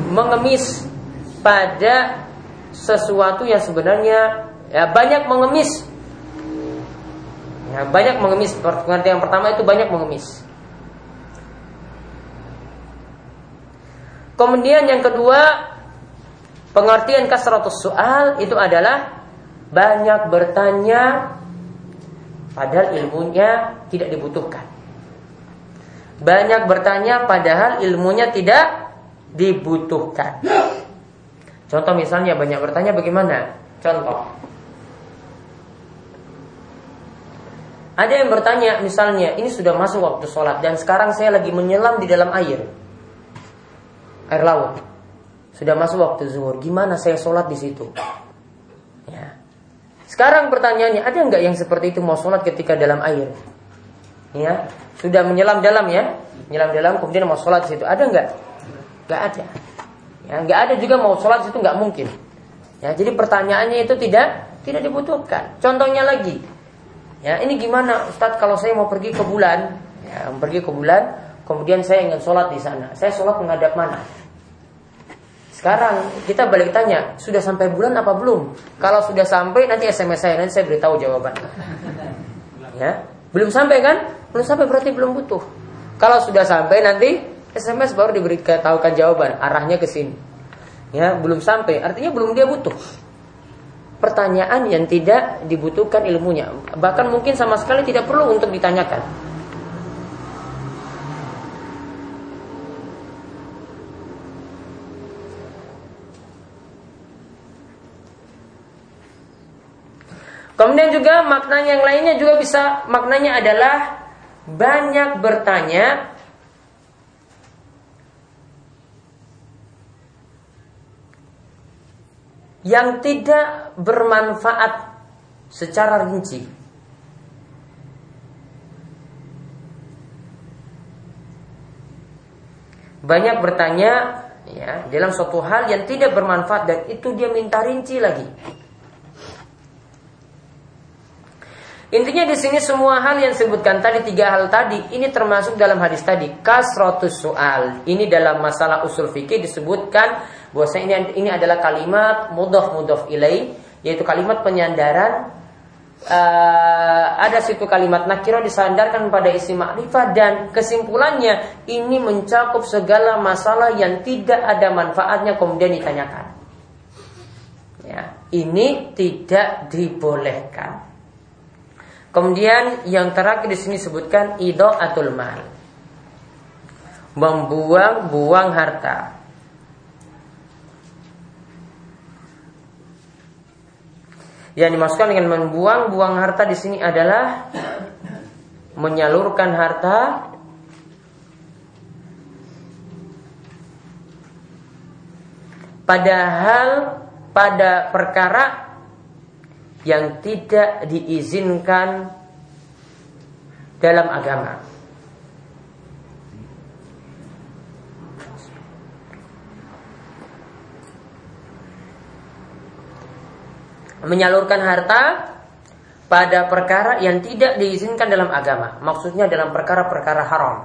mengemis pada sesuatu yang sebenarnya ya, banyak mengemis. Ya, banyak mengemis. Pengertian yang pertama itu banyak mengemis. Kemudian yang kedua, pengertian kasratus soal itu adalah banyak bertanya padahal ilmunya tidak dibutuhkan. Banyak bertanya padahal ilmunya tidak dibutuhkan. Contoh misalnya banyak bertanya bagaimana? Contoh. Ada yang bertanya misalnya ini sudah masuk waktu sholat dan sekarang saya lagi menyelam di dalam air. Air laut. Sudah masuk waktu zuhur. Gimana saya sholat di situ? Ya. Sekarang pertanyaannya ada nggak yang seperti itu mau sholat ketika dalam air? Ya, sudah menyelam dalam ya, menyelam dalam kemudian mau sholat di situ. Ada nggak? Nggak ada. Ya, nggak ada juga mau sholat di situ nggak mungkin. Ya, jadi pertanyaannya itu tidak tidak dibutuhkan. Contohnya lagi, ya ini gimana Ustadz kalau saya mau pergi ke bulan, ya, pergi ke bulan, kemudian saya ingin sholat di sana, saya sholat menghadap mana? Sekarang kita balik tanya, sudah sampai bulan apa belum? Kalau sudah sampai nanti SMS saya nanti saya beritahu jawaban. Ya, belum sampai kan? Belum sampai berarti belum butuh. Kalau sudah sampai nanti SMS baru diberitahukan jawaban arahnya ke sini. Ya, belum sampai, artinya belum dia butuh. Pertanyaan yang tidak dibutuhkan ilmunya, bahkan mungkin sama sekali tidak perlu untuk ditanyakan. Kemudian juga maknanya yang lainnya juga bisa maknanya adalah banyak bertanya yang tidak bermanfaat secara rinci. Banyak bertanya ya dalam suatu hal yang tidak bermanfaat dan itu dia minta rinci lagi. Intinya di sini semua hal yang disebutkan tadi tiga hal tadi ini termasuk dalam hadis tadi kasrotus soal. Ini dalam masalah usul fikih disebutkan bahwa ini ini adalah kalimat mudof mudof ilai yaitu kalimat penyandaran uh, ada situ kalimat nakiro disandarkan pada isi makrifat dan kesimpulannya ini mencakup segala masalah yang tidak ada manfaatnya kemudian ditanyakan. Ya, ini tidak dibolehkan. Kemudian yang terakhir di sini sebutkan atul mal. Membuang-buang harta. Yang dimaksudkan dengan membuang-buang harta di sini adalah menyalurkan harta padahal pada perkara yang tidak diizinkan dalam agama. Menyalurkan harta pada perkara yang tidak diizinkan dalam agama. Maksudnya dalam perkara-perkara haram.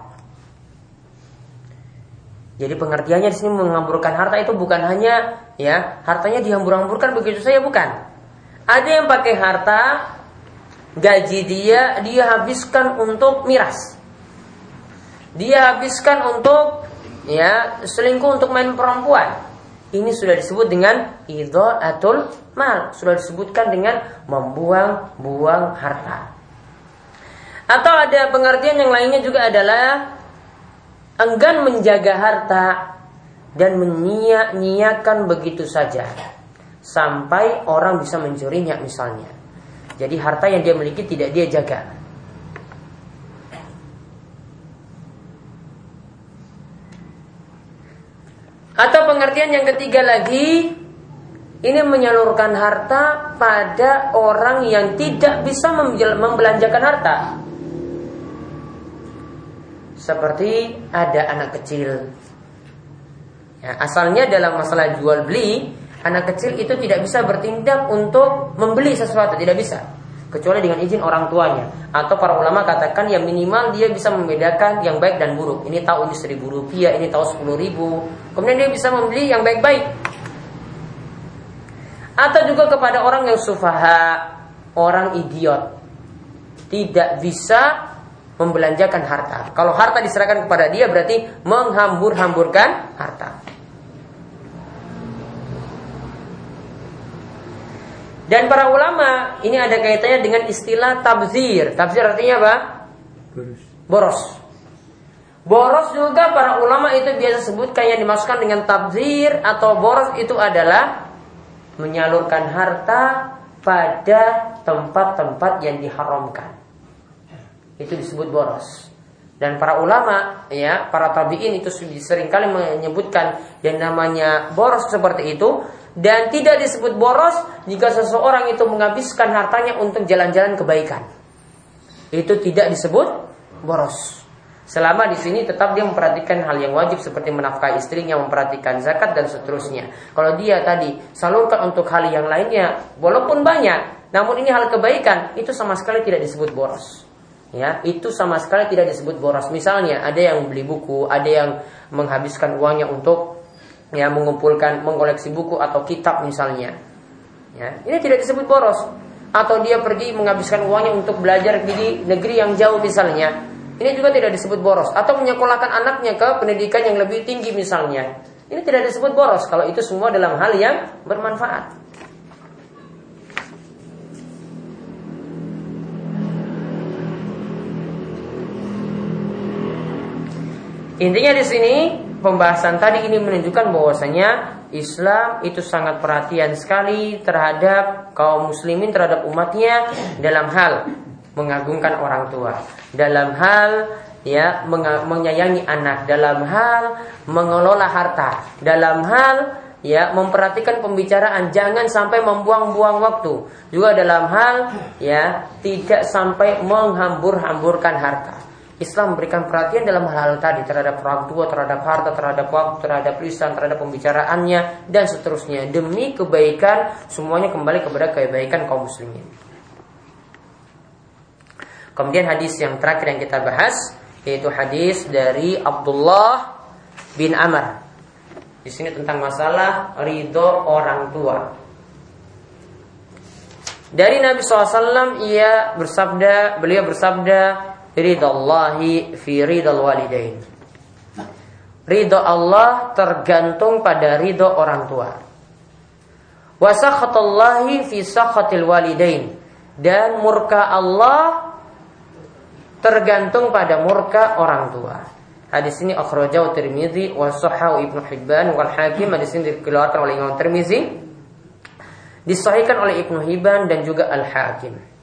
Jadi pengertiannya di sini menghamburkan harta itu bukan hanya ya hartanya dihambur-hamburkan begitu saja bukan. Ada yang pakai harta, gaji dia dia habiskan untuk miras. Dia habiskan untuk ya selingkuh untuk main perempuan. Ini sudah disebut dengan atul mal, sudah disebutkan dengan membuang-buang harta. Atau ada pengertian yang lainnya juga adalah enggan menjaga harta dan menyia-nyiakan begitu saja sampai orang bisa mencurinya misalnya. Jadi harta yang dia miliki tidak dia jaga. Atau pengertian yang ketiga lagi ini menyalurkan harta pada orang yang tidak bisa membelanjakan harta. Seperti ada anak kecil. Ya, asalnya dalam masalah jual beli anak kecil itu tidak bisa bertindak untuk membeli sesuatu, tidak bisa. Kecuali dengan izin orang tuanya. Atau para ulama katakan yang minimal dia bisa membedakan yang baik dan buruk. Ini tahu ini seribu rupiah, ini tahu sepuluh ribu. Kemudian dia bisa membeli yang baik-baik. Atau juga kepada orang yang sufaha, orang idiot. Tidak bisa membelanjakan harta. Kalau harta diserahkan kepada dia berarti menghambur-hamburkan harta. Dan para ulama ini ada kaitannya dengan istilah tabzir. Tabzir artinya apa? Boros. Boros. Boros juga para ulama itu biasa sebutkan yang dimasukkan dengan tabzir atau boros itu adalah menyalurkan harta pada tempat-tempat yang diharamkan. Itu disebut boros. Dan para ulama, ya, para tabiin itu sering kali menyebutkan yang namanya boros seperti itu dan tidak disebut boros jika seseorang itu menghabiskan hartanya untuk jalan-jalan kebaikan. Itu tidak disebut boros. Selama di sini tetap dia memperhatikan hal yang wajib seperti menafkahi istrinya, memperhatikan zakat dan seterusnya. Kalau dia tadi salurkan untuk hal yang lainnya, walaupun banyak, namun ini hal kebaikan, itu sama sekali tidak disebut boros. Ya, itu sama sekali tidak disebut boros. Misalnya ada yang beli buku, ada yang menghabiskan uangnya untuk ya mengumpulkan mengoleksi buku atau kitab misalnya. Ya ini tidak disebut boros. Atau dia pergi menghabiskan uangnya untuk belajar di negeri yang jauh misalnya. Ini juga tidak disebut boros. Atau menyekolahkan anaknya ke pendidikan yang lebih tinggi misalnya. Ini tidak disebut boros kalau itu semua dalam hal yang bermanfaat. Intinya di sini pembahasan tadi ini menunjukkan bahwasanya Islam itu sangat perhatian sekali terhadap kaum muslimin terhadap umatnya dalam hal mengagungkan orang tua, dalam hal ya menyayangi anak, dalam hal mengelola harta, dalam hal ya memperhatikan pembicaraan jangan sampai membuang-buang waktu juga dalam hal ya tidak sampai menghambur-hamburkan harta Islam memberikan perhatian dalam hal-hal tadi terhadap orang tua, terhadap harta, terhadap waktu, terhadap lisan, terhadap pembicaraannya dan seterusnya demi kebaikan semuanya kembali kepada kebaikan kaum muslimin. Kemudian hadis yang terakhir yang kita bahas yaitu hadis dari Abdullah bin Amr di sini tentang masalah ridho orang tua. Dari Nabi SAW ia bersabda, beliau bersabda, Ridallahi fi ridal walidain. Ridho Allah tergantung pada ridho orang tua. Wasakhatallahi fi sakhatil walidain. Dan murka Allah tergantung pada murka orang tua. Hadis ini akhrajahu Tirmizi wa sahahu Ibnu Hibban wal Hakim. Hadis ini dikeluarkan oleh Imam Tirmizi. Disahihkan oleh Ibnu Hibban dan juga Al Hakim.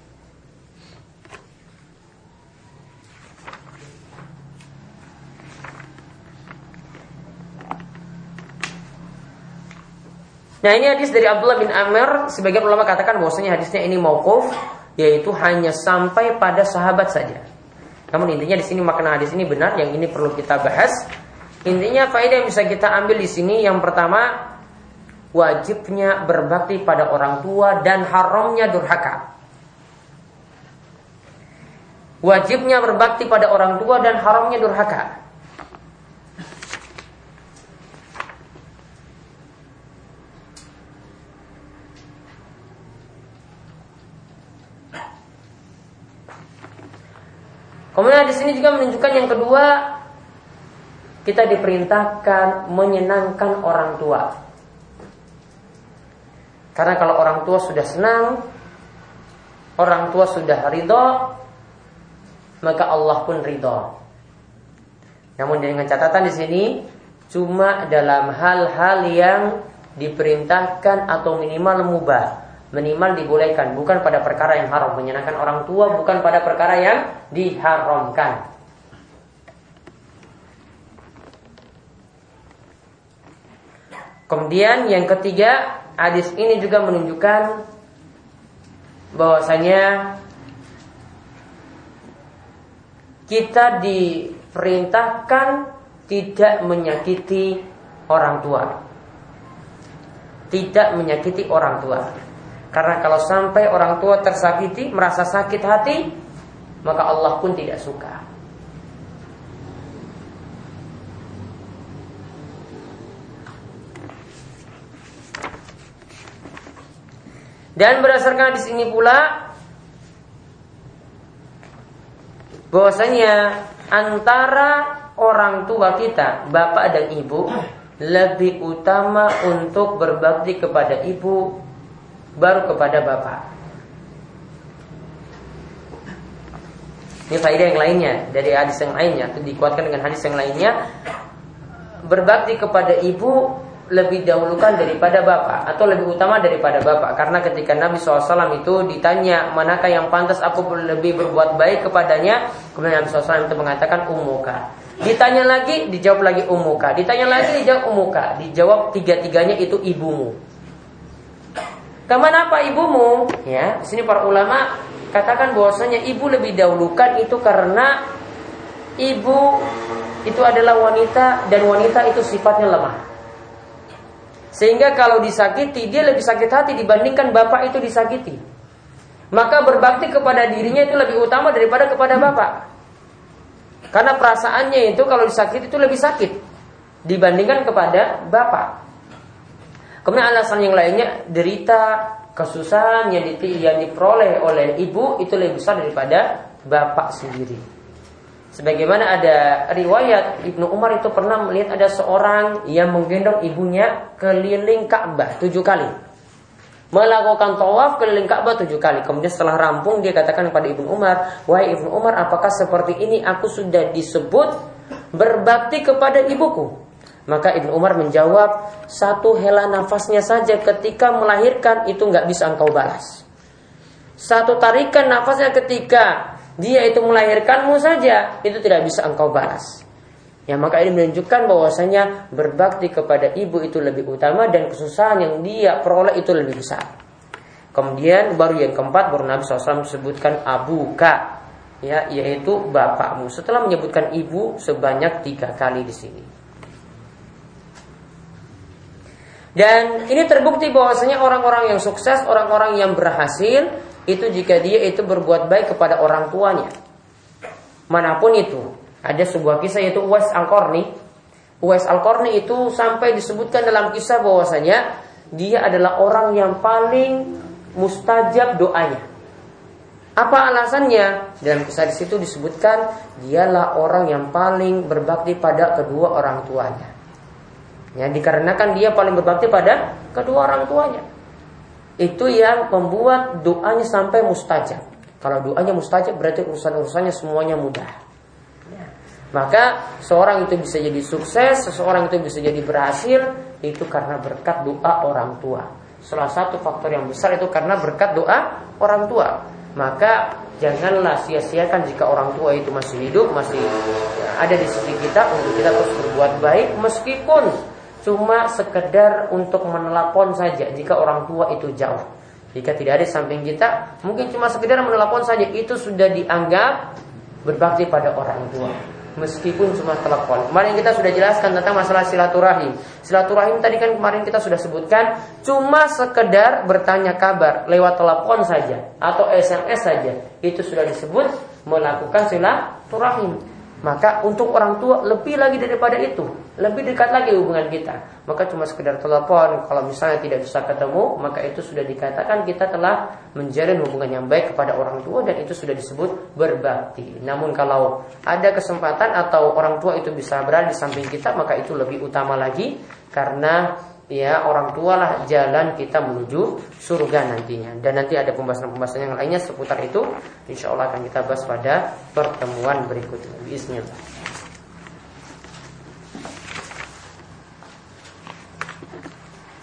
Nah ini hadis dari Abdullah bin Amr Sebagian ulama katakan bahwasanya hadisnya ini mauquf Yaitu hanya sampai pada sahabat saja namun intinya di sini makna hadis ini benar, yang ini perlu kita bahas. Intinya faedah yang bisa kita ambil di sini yang pertama wajibnya berbakti pada orang tua dan haramnya durhaka. Wajibnya berbakti pada orang tua dan haramnya durhaka. Kemudian di sini juga menunjukkan yang kedua kita diperintahkan menyenangkan orang tua. Karena kalau orang tua sudah senang, orang tua sudah ridho, maka Allah pun ridho. Namun dengan catatan di sini cuma dalam hal-hal yang diperintahkan atau minimal mubah minimal dibolehkan bukan pada perkara yang haram menyenangkan orang tua bukan pada perkara yang diharamkan Kemudian yang ketiga, hadis ini juga menunjukkan bahwasanya kita diperintahkan tidak menyakiti orang tua. Tidak menyakiti orang tua. Karena kalau sampai orang tua tersakiti, merasa sakit hati, maka Allah pun tidak suka. Dan berdasarkan di sini pula bahwasanya antara orang tua kita, bapak dan ibu, lebih utama untuk berbakti kepada ibu baru kepada bapak. Ini faedah yang lainnya dari hadis yang lainnya. Itu dikuatkan dengan hadis yang lainnya. Berbakti kepada ibu lebih dahulukan daripada bapak atau lebih utama daripada bapak. Karena ketika Nabi SAW itu ditanya manakah yang pantas aku lebih berbuat baik kepadanya? Kemudian Nabi SAW itu mengatakan umuka. Ditanya lagi dijawab lagi umuka. Ditanya lagi dijawab umuka. Dijawab tiga-tiganya itu ibumu Ke mana apa ibumu? Ya, di sini para ulama katakan bahwasanya ibu lebih dahulukan itu karena ibu itu adalah wanita dan wanita itu sifatnya lemah. Sehingga kalau disakiti dia lebih sakit hati dibandingkan bapak itu disakiti. Maka berbakti kepada dirinya itu lebih utama daripada kepada bapak. Karena perasaannya itu kalau disakiti itu lebih sakit dibandingkan kepada bapak. Kemudian alasan yang lainnya derita kesusahan yang, di, yang diperoleh oleh ibu itu lebih besar daripada bapak sendiri. Sebagaimana ada riwayat Ibnu Umar itu pernah melihat ada seorang yang menggendong ibunya keliling Ka'bah tujuh kali. Melakukan tawaf keliling Ka'bah tujuh kali. Kemudian setelah rampung dia katakan kepada Ibnu Umar, Wahai Ibnu Umar, apakah seperti ini aku sudah disebut berbakti kepada ibuku? Maka Ibnu Umar menjawab, satu hela nafasnya saja ketika melahirkan itu nggak bisa engkau balas. Satu tarikan nafasnya ketika dia itu melahirkanmu saja itu tidak bisa engkau balas. Ya maka ini menunjukkan bahwasanya berbakti kepada ibu itu lebih utama dan kesusahan yang dia peroleh itu lebih besar. Kemudian baru yang keempat baru Nabi SAW sebutkan Abu K ya yaitu bapakmu. Setelah menyebutkan ibu sebanyak tiga kali di sini. Dan ini terbukti bahwasanya orang-orang yang sukses, orang-orang yang berhasil itu jika dia itu berbuat baik kepada orang tuanya. Mana pun itu. Ada sebuah kisah yaitu Uwais Al-Qarni. Uwais Al-Qarni itu sampai disebutkan dalam kisah bahwasanya dia adalah orang yang paling mustajab doanya. Apa alasannya? Dalam kisah di situ disebutkan dialah orang yang paling berbakti pada kedua orang tuanya. Ya, dikarenakan dia paling berbakti pada kedua orang tuanya. Itu yang membuat doanya sampai mustajab. Kalau doanya mustajab berarti urusan-urusannya semuanya mudah. Ya. Maka seorang itu bisa jadi sukses, seseorang itu bisa jadi berhasil itu karena berkat doa orang tua. Salah satu faktor yang besar itu karena berkat doa orang tua. Maka janganlah sia-siakan jika orang tua itu masih hidup, masih ada di sisi kita untuk kita terus berbuat baik meskipun cuma sekedar untuk menelpon saja jika orang tua itu jauh. Jika tidak ada samping kita, mungkin cuma sekedar menelpon saja itu sudah dianggap berbakti pada orang tua. Meskipun cuma telepon. Kemarin kita sudah jelaskan tentang masalah silaturahim. Silaturahim tadi kan kemarin kita sudah sebutkan cuma sekedar bertanya kabar lewat telepon saja atau SMS saja. Itu sudah disebut melakukan silaturahim. Maka untuk orang tua lebih lagi daripada itu, lebih dekat lagi hubungan kita. Maka cuma sekedar telepon, kalau misalnya tidak bisa ketemu, maka itu sudah dikatakan kita telah menjalin hubungan yang baik kepada orang tua dan itu sudah disebut berbakti. Namun kalau ada kesempatan atau orang tua itu bisa berada di samping kita, maka itu lebih utama lagi karena ya orang tua lah jalan kita menuju surga nantinya. Dan nanti ada pembahasan-pembahasan yang lainnya seputar itu insya Allah akan kita bahas pada pertemuan berikutnya. Bismillah.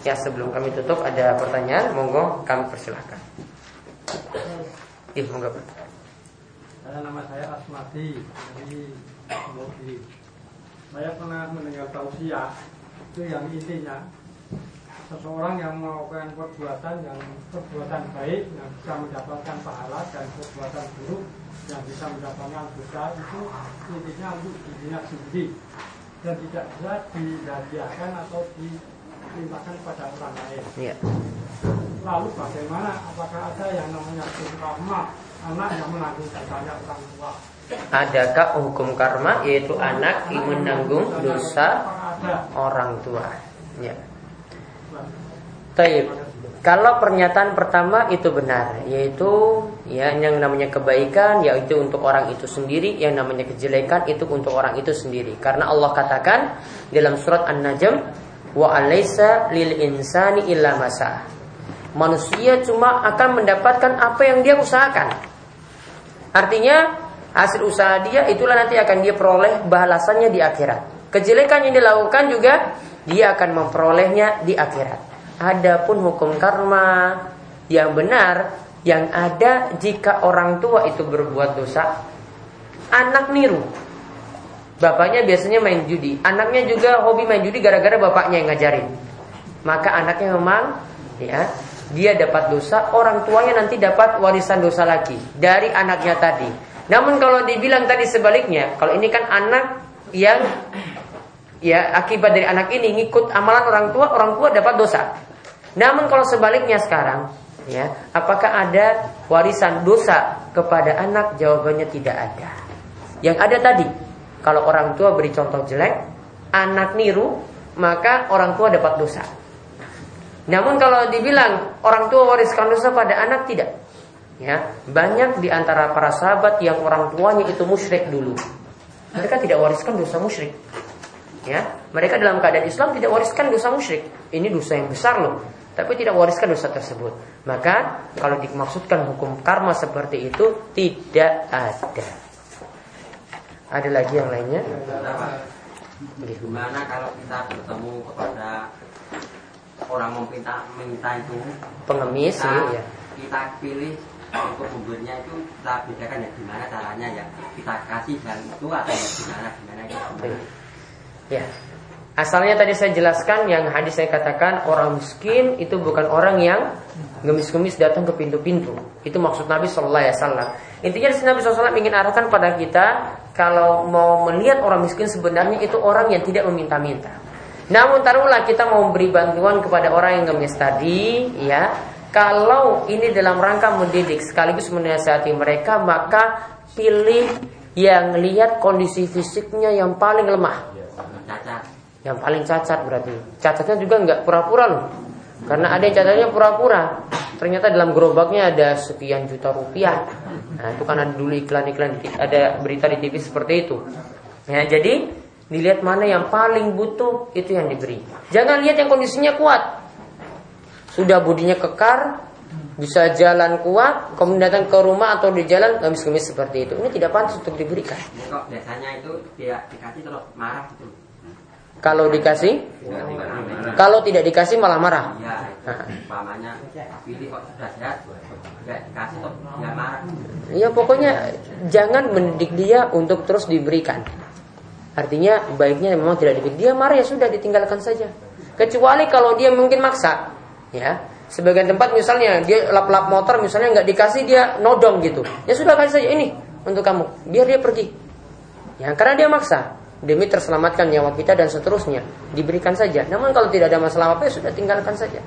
Ya sebelum kami tutup ada pertanyaan? Monggo kami persilahkan. Ih monggo Nama saya Asmati dari Saya pernah mendengar tausiah itu yang intinya seseorang yang melakukan perbuatan yang perbuatan baik yang bisa mendapatkan pahala dan perbuatan buruk yang bisa mendapatkan dosa itu intinya untuk dirinya sendiri dan tidak bisa dihadiahkan atau dilimpahkan kepada orang lain. Ya. Lalu bagaimana? Apakah ada yang namanya hukum karma anak yang menanggung dosanya orang tua? Adakah hukum karma yaitu anak yang menanggung dosa orang tua? Ya. Taib. Kalau pernyataan pertama itu benar, yaitu ya yang namanya kebaikan yaitu untuk orang itu sendiri, yang namanya kejelekan itu untuk orang itu sendiri. Karena Allah katakan dalam surat An-Najm, wa alaysa lil insani illa masa. Manusia cuma akan mendapatkan apa yang dia usahakan. Artinya hasil usaha dia itulah nanti akan dia peroleh balasannya di akhirat. Kejelekan yang dilakukan juga dia akan memperolehnya di akhirat. Adapun hukum karma yang benar yang ada jika orang tua itu berbuat dosa, anak niru. Bapaknya biasanya main judi, anaknya juga hobi main judi gara-gara bapaknya yang ngajarin. Maka anaknya memang ya dia dapat dosa, orang tuanya nanti dapat warisan dosa lagi dari anaknya tadi. Namun kalau dibilang tadi sebaliknya, kalau ini kan anak yang ya akibat dari anak ini ngikut amalan orang tua, orang tua dapat dosa. Namun kalau sebaliknya sekarang, ya, apakah ada warisan dosa kepada anak? Jawabannya tidak ada. Yang ada tadi, kalau orang tua beri contoh jelek, anak niru, maka orang tua dapat dosa. Namun kalau dibilang orang tua wariskan dosa pada anak tidak. Ya, banyak di antara para sahabat yang orang tuanya itu musyrik dulu. Mereka tidak wariskan dosa musyrik. Ya, mereka dalam keadaan Islam tidak wariskan dosa musyrik. Ini dosa yang besar loh tapi tidak wariskan dosa tersebut. Maka kalau dimaksudkan hukum karma seperti itu tidak ada. Ada lagi yang lainnya? Gimana kalau kita bertemu kepada orang meminta minta itu pengemis kita, gitu ya. kita pilih untuk membuatnya itu kita bedakan ya gimana caranya ya kita kasih dan itu atau ya gimana gimana gimana. Ya. Asalnya tadi saya jelaskan yang hadis saya katakan orang miskin itu bukan orang yang ngemis-ngemis datang ke pintu-pintu. Itu maksud Nabi Shallallahu Alaihi Wasallam. Intinya di Nabi SAW ingin arahkan pada kita kalau mau melihat orang miskin sebenarnya itu orang yang tidak meminta-minta. Namun taruhlah kita mau memberi bantuan kepada orang yang ngemis tadi, ya. Kalau ini dalam rangka mendidik sekaligus menasihati mereka, maka pilih yang lihat kondisi fisiknya yang paling lemah cacat. Yang paling cacat berarti. Cacatnya juga nggak pura-pura loh. Karena ada yang cacatnya pura-pura. Ternyata dalam gerobaknya ada sekian juta rupiah. Nah itu kan ada dulu iklan-iklan ada berita di TV seperti itu. Ya jadi dilihat mana yang paling butuh itu yang diberi. Jangan lihat yang kondisinya kuat. Sudah budinya kekar bisa jalan kuat kemudian datang ke rumah atau di jalan gamis-gamis seperti itu. Ini tidak pantas untuk diberikan. Kok biasanya itu dia dikasih terus marah gitu kalau dikasih kalau tidak dikasih malah marah Iya. Ya pokoknya jangan mendidik dia untuk terus diberikan. Artinya baiknya memang tidak diberi. Dia marah ya sudah ditinggalkan saja. Kecuali kalau dia mungkin maksa, ya. Sebagian tempat misalnya dia lap-lap motor misalnya nggak dikasih dia nodong gitu. Ya sudah kasih saja ini untuk kamu. Biar dia pergi. Ya karena dia maksa demi terselamatkan nyawa kita dan seterusnya diberikan saja. Namun kalau tidak ada masalah apa ya sudah tinggalkan saja.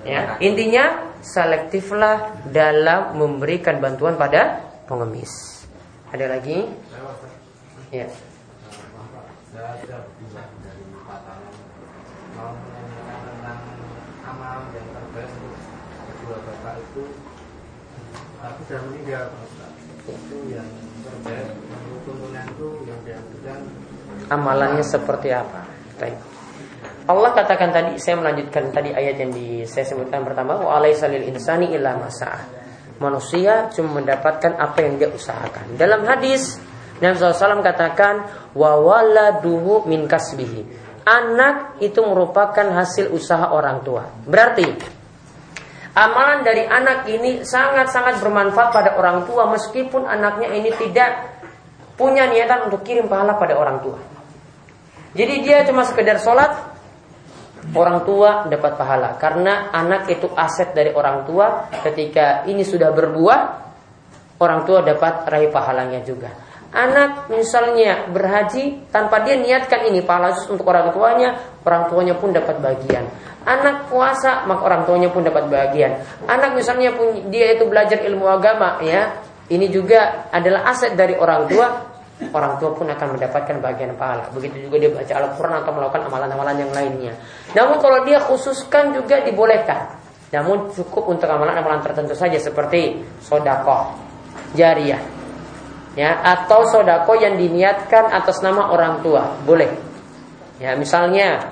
Ya, intinya selektiflah dalam memberikan bantuan pada pengemis. Ada lagi? Ya. Aku sudah meninggal Ustaz. itu yang terbaik Amalannya seperti apa? Baik. Allah katakan tadi, saya melanjutkan tadi ayat yang di, saya sebutkan pertama, wa alaisalil insani illa masa'ah. Manusia cuma mendapatkan apa yang dia usahakan. Dalam hadis Nabi SAW katakan wa waladuhu min kasbihi. Anak itu merupakan hasil usaha orang tua. Berarti amalan dari anak ini sangat-sangat bermanfaat pada orang tua meskipun anaknya ini tidak punya niatan untuk kirim pahala pada orang tua. Jadi dia cuma sekedar sholat, orang tua dapat pahala karena anak itu aset dari orang tua. Ketika ini sudah berbuah, orang tua dapat raih pahalanya juga. Anak misalnya berhaji tanpa dia niatkan ini pahala untuk orang tuanya, orang tuanya pun dapat bagian. Anak puasa maka orang tuanya pun dapat bagian. Anak misalnya pun dia itu belajar ilmu agama ya, ini juga adalah aset dari orang tua. Orang tua pun akan mendapatkan bagian pahala. Begitu juga dia baca Al-Quran atau melakukan amalan-amalan yang lainnya. Namun kalau dia khususkan juga dibolehkan. Namun cukup untuk amalan-amalan tertentu saja seperti sodakoh, jariah, ya atau sodako yang diniatkan atas nama orang tua boleh ya misalnya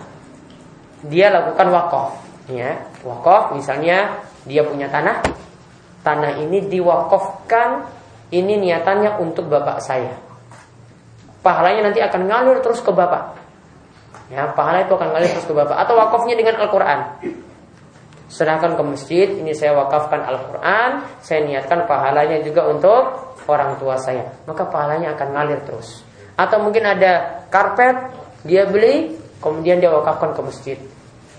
dia lakukan wakaf ya wakaf misalnya dia punya tanah tanah ini diwakafkan ini niatannya untuk bapak saya pahalanya nanti akan ngalir terus ke bapak. Ya pahala itu akan ngalir terus ke bapak. Atau wakafnya dengan Al-Quran. Serahkan ke masjid ini saya wakafkan Al-Quran saya niatkan pahalanya juga untuk orang tua saya. Maka pahalanya akan ngalir terus. Atau mungkin ada karpet dia beli kemudian dia wakafkan ke masjid.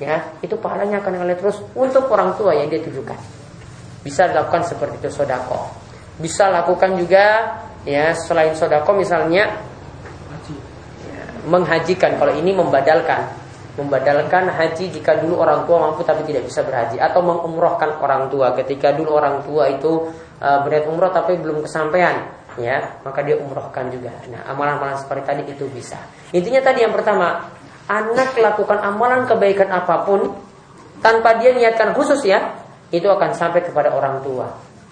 Ya itu pahalanya akan ngalir terus untuk orang tua yang dia tujukan. Bisa dilakukan seperti itu sodako. Bisa lakukan juga ya selain sodako misalnya ya, menghajikan. Kalau ini membadalkan. Membadalkan haji jika dulu orang tua mampu tapi tidak bisa berhaji. Atau mengumrohkan orang tua. Ketika dulu orang tua itu uh, berniat umroh tapi belum kesampaian ya maka dia umrohkan juga. Nah amalan-amalan seperti tadi itu bisa. Intinya tadi yang pertama anak lakukan amalan kebaikan apa pun tanpa dia niatkan khusus ya itu akan sampai kepada orang tua.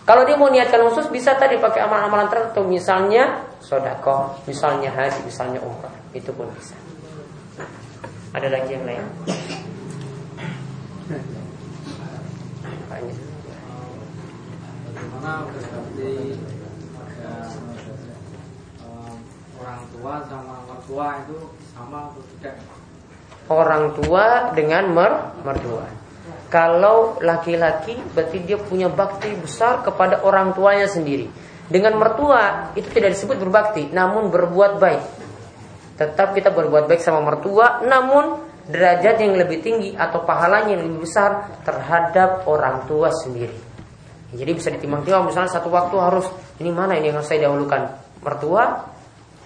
Kalau dia mau niatkan khusus bisa tadi pakai amalan-amalan tertentu. Misalnya sodako misalnya haji misalnya umroh itu pun bisa ada lagi yang lain? Banyak. bagaimana berarti pada orang tua tua sama mertua itu sama atau tidak? Orang tua dengan mer mertua. Kalau laki-laki berarti dia punya bakti besar kepada orang tuanya sendiri. Dengan mertua itu tidak disebut berbakti, namun berbuat baik. Tetap kita berbuat baik sama mertua, namun derajat yang lebih tinggi atau pahalanya yang lebih besar terhadap orang tua sendiri. Jadi bisa ditimbang-timbang misalnya satu waktu harus ini mana ini yang harus saya dahulukan mertua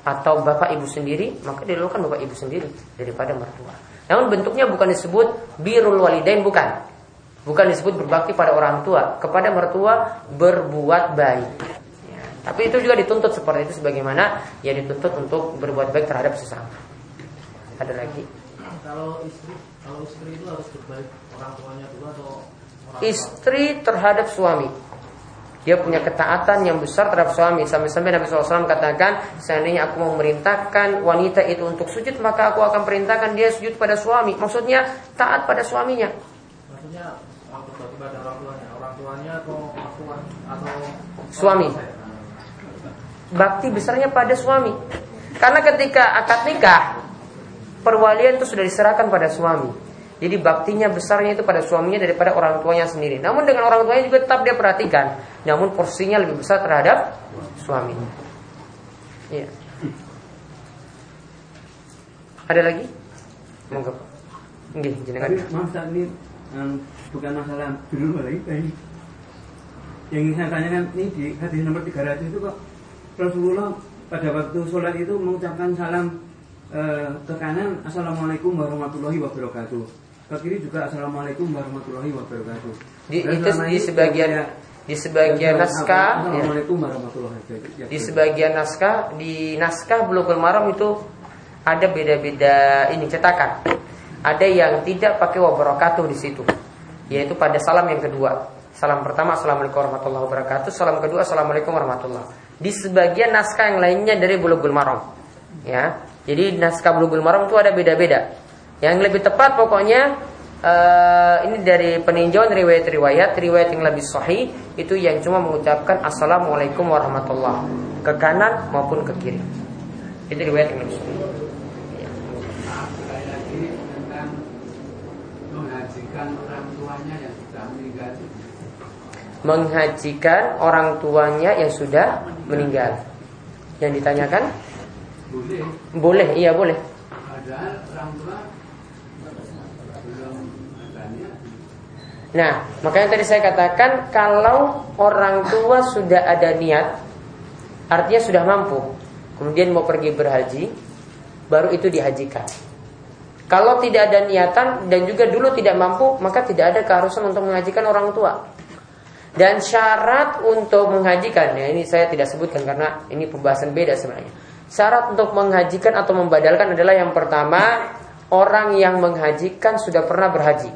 atau bapak ibu sendiri maka didahulukan bapak ibu sendiri daripada mertua. Namun bentuknya bukan disebut birul walidain bukan. Bukan disebut berbakti pada orang tua, kepada mertua berbuat baik. Tapi itu juga dituntut seperti itu sebagaimana ya dituntut untuk berbuat baik terhadap sesama. Ada lagi? Kalau istri, kalau istri itu harus berbaik orang tuanya dulu atau orang Istri terhadap suami. Dia punya ketaatan yang besar terhadap suami Sampai-sampai Nabi SAW katakan Seandainya aku mau merintahkan wanita itu untuk sujud Maka aku akan perintahkan dia sujud pada suami Maksudnya taat pada suaminya Maksudnya pada orang tuanya, orang tuanya atau atau Suami. Bakti besarnya pada suami Karena ketika akad nikah Perwalian itu sudah diserahkan pada suami jadi baktinya besarnya itu pada suaminya daripada orang tuanya sendiri. Namun dengan orang tuanya juga tetap dia perhatikan. Namun porsinya lebih besar terhadap suaminya. Iya. Ada lagi? Monggo. Nggih, jenengan. Maaf ini bukan masalah dulu lagi. Yang ingin saya tanyakan ini di hadis nomor 300 itu kok Rasulullah pada waktu sholat itu mengucapkan salam eh, ke kanan Assalamualaikum warahmatullahi wabarakatuh ke kiri juga Assalamualaikum warahmatullahi wabarakatuh Di, Dan itu di sebagian di sebagian naskah ya, Assalamualaikum warahmatullahi wabarakatuh di sebagian naskah di naskah Bulughul Maram itu ada beda-beda ini cetakan. Ada yang tidak pakai wabarakatuh di situ, yaitu pada salam yang kedua. Salam pertama Assalamualaikum warahmatullahi wabarakatuh, salam kedua Assalamualaikum warahmatullahi. Di sebagian naskah yang lainnya dari Bulughul Maram. Ya. Jadi naskah Bulughul Maram itu ada beda-beda. Yang lebih tepat pokoknya eh, ini dari peninjauan riwayat-riwayat, riwayat yang lebih sahih itu yang cuma mengucapkan Assalamualaikum warahmatullah ke kanan maupun ke kiri. Itu riwayat yang lebih sahih. Ya. sekali lagi tentang menghajikan orang tuanya yang sudah meninggal Menghajikan orang tuanya yang sudah meninggal. Yang ditanyakan boleh boleh, iya boleh. padahal orang tua Nah, makanya tadi saya katakan kalau orang tua sudah ada niat, artinya sudah mampu, kemudian mau pergi berhaji, baru itu dihajikan. Kalau tidak ada niatan dan juga dulu tidak mampu, maka tidak ada keharusan untuk menghajikan orang tua. Dan syarat untuk menghajikan, ya ini saya tidak sebutkan karena ini pembahasan beda sebenarnya. Syarat untuk menghajikan atau membadalkan adalah yang pertama, orang yang menghajikan sudah pernah berhaji.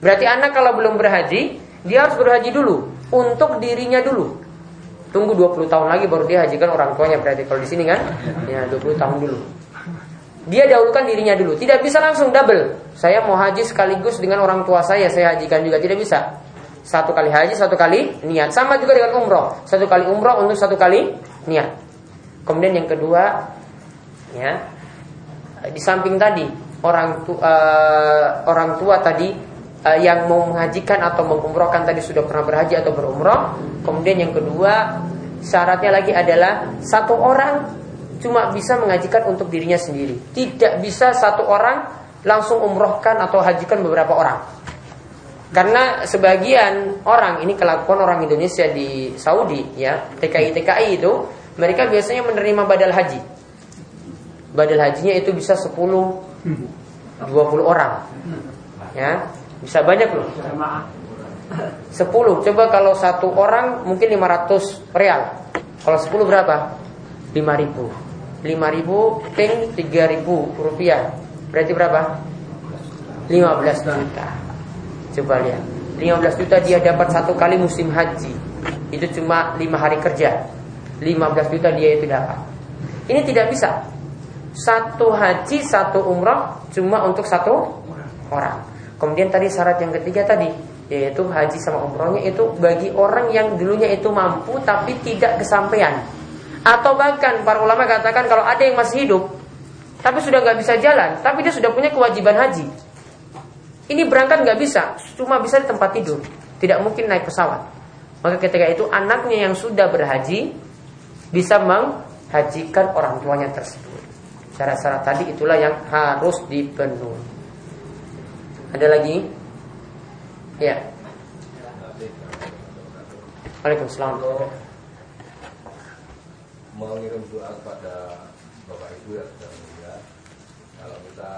Berarti anak kalau belum berhaji, dia harus berhaji dulu untuk dirinya dulu. Tunggu 20 tahun lagi baru dia hajikan orang tuanya berarti kalau di sini kan ya 20 tahun dulu. Dia dahulukan dirinya dulu, tidak bisa langsung double. Saya mau haji sekaligus dengan orang tua saya, saya hajikan juga tidak bisa. Satu kali haji, satu kali niat. Sama juga dengan umroh. Satu kali umroh untuk satu kali niat. Kemudian yang kedua, ya, di samping tadi orang tu, eh, orang tua tadi eh, yang mau menghajikan atau mengumrohkan tadi sudah pernah berhaji atau berumroh. Kemudian yang kedua syaratnya lagi adalah satu orang cuma bisa mengajikan untuk dirinya sendiri. Tidak bisa satu orang langsung umrohkan atau hajikan beberapa orang. Karena sebagian orang ini kelakuan orang Indonesia di Saudi ya TKI TKI itu mereka biasanya menerima badal haji. Badal hajinya itu bisa 10 20 orang. Ya, bisa banyak loh. 10. Coba kalau satu orang mungkin 500 real. Kalau 10 berapa? 5000. 5000 ping 3000 rupiah. Berarti berapa? 15 juta. Coba lihat. 15 juta dia dapat satu kali musim haji. Itu cuma 5 hari kerja. 15 juta dia itu dapat. Ini tidak bisa. Satu haji, satu umrah cuma untuk satu orang. Kemudian tadi syarat yang ketiga tadi yaitu haji sama umrohnya itu bagi orang yang dulunya itu mampu tapi tidak kesampaian Atau bahkan para ulama katakan kalau ada yang masih hidup, tapi sudah nggak bisa jalan, tapi dia sudah punya kewajiban haji. Ini berangkat nggak bisa, cuma bisa di tempat tidur, tidak mungkin naik pesawat. Maka ketika itu anaknya yang sudah berhaji bisa menghajikan orang tuanya tersebut. Syarat-syarat tadi itulah yang harus dipenuhi. Ada lagi? Ya. Waalaikumsalam mengirim doa kepada Bapak Ibu yang sudah meninggal. Kalau kita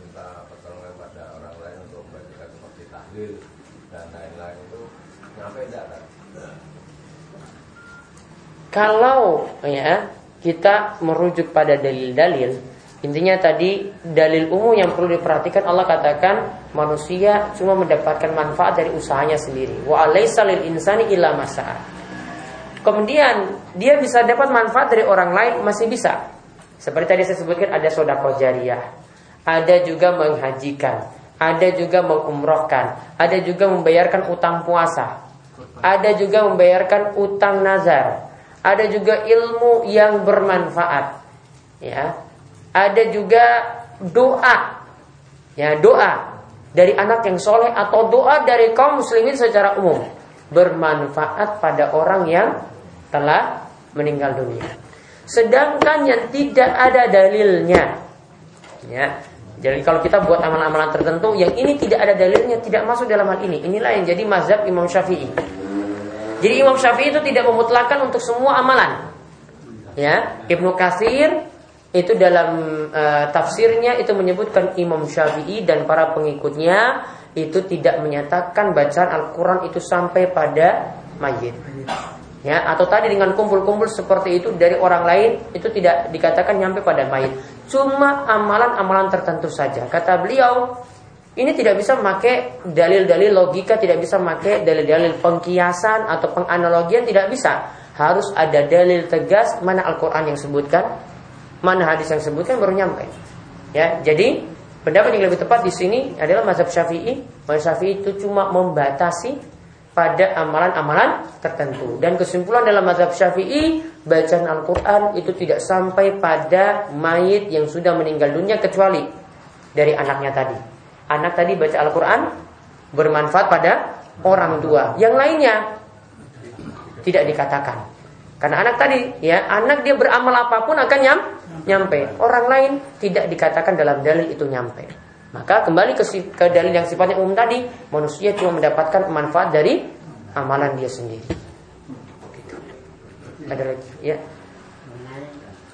minta pertolongan pada orang lain untuk membacakan tahlil dan lain-lain itu nyampe tidak kan? Kalau ya kita merujuk pada dalil-dalil, intinya tadi dalil umum yang perlu diperhatikan Allah katakan manusia cuma mendapatkan manfaat dari usahanya sendiri. Wa alaysa lil insani illa masa'a. Kemudian dia bisa dapat manfaat dari orang lain masih bisa. Seperti tadi saya sebutkan ada sodako jariah, ada juga menghajikan, ada juga mengumrohkan, ada juga membayarkan utang puasa, ada juga membayarkan utang nazar, ada juga ilmu yang bermanfaat, ya, ada juga doa, ya doa dari anak yang soleh atau doa dari kaum muslimin secara umum bermanfaat pada orang yang telah meninggal dunia. Sedangkan yang tidak ada dalilnya, ya. Jadi kalau kita buat amalan-amalan tertentu yang ini tidak ada dalilnya, tidak masuk dalam hal ini. Inilah yang jadi mazhab Imam Syafi'i. Jadi Imam Syafi'i itu tidak memutlakan untuk semua amalan. Ya, Ibnu Katsir itu dalam uh, tafsirnya itu menyebutkan Imam Syafi'i dan para pengikutnya itu tidak menyatakan bacaan Al-Quran itu sampai pada mayit ya atau tadi dengan kumpul-kumpul seperti itu dari orang lain itu tidak dikatakan nyampe pada mayit. Cuma amalan-amalan tertentu saja. Kata beliau ini tidak bisa memakai dalil-dalil logika tidak bisa memakai dalil-dalil pengkiasan atau penganalogian tidak bisa. Harus ada dalil tegas mana Al-Quran yang sebutkan mana hadis yang sebutkan baru nyampe. Ya jadi pendapat yang lebih tepat di sini adalah mazhab syafi'i. Mazhab syafi'i itu cuma membatasi pada amalan-amalan tertentu. Dan kesimpulan dalam mazhab Syafi'i, bacaan Al-Qur'an itu tidak sampai pada mayit yang sudah meninggal dunia kecuali dari anaknya tadi. Anak tadi baca Al-Qur'an bermanfaat pada orang tua. Yang lainnya tidak dikatakan. Karena anak tadi ya, anak dia beramal apa pun akan nyam, nyampe. Orang lain tidak dikatakan dalam dalil itu nyampe. Maka kembali ke, ke dalil yang sifatnya umum tadi, manusia cuma mendapatkan manfaat dari amalan dia sendiri. Ada lagi, ya?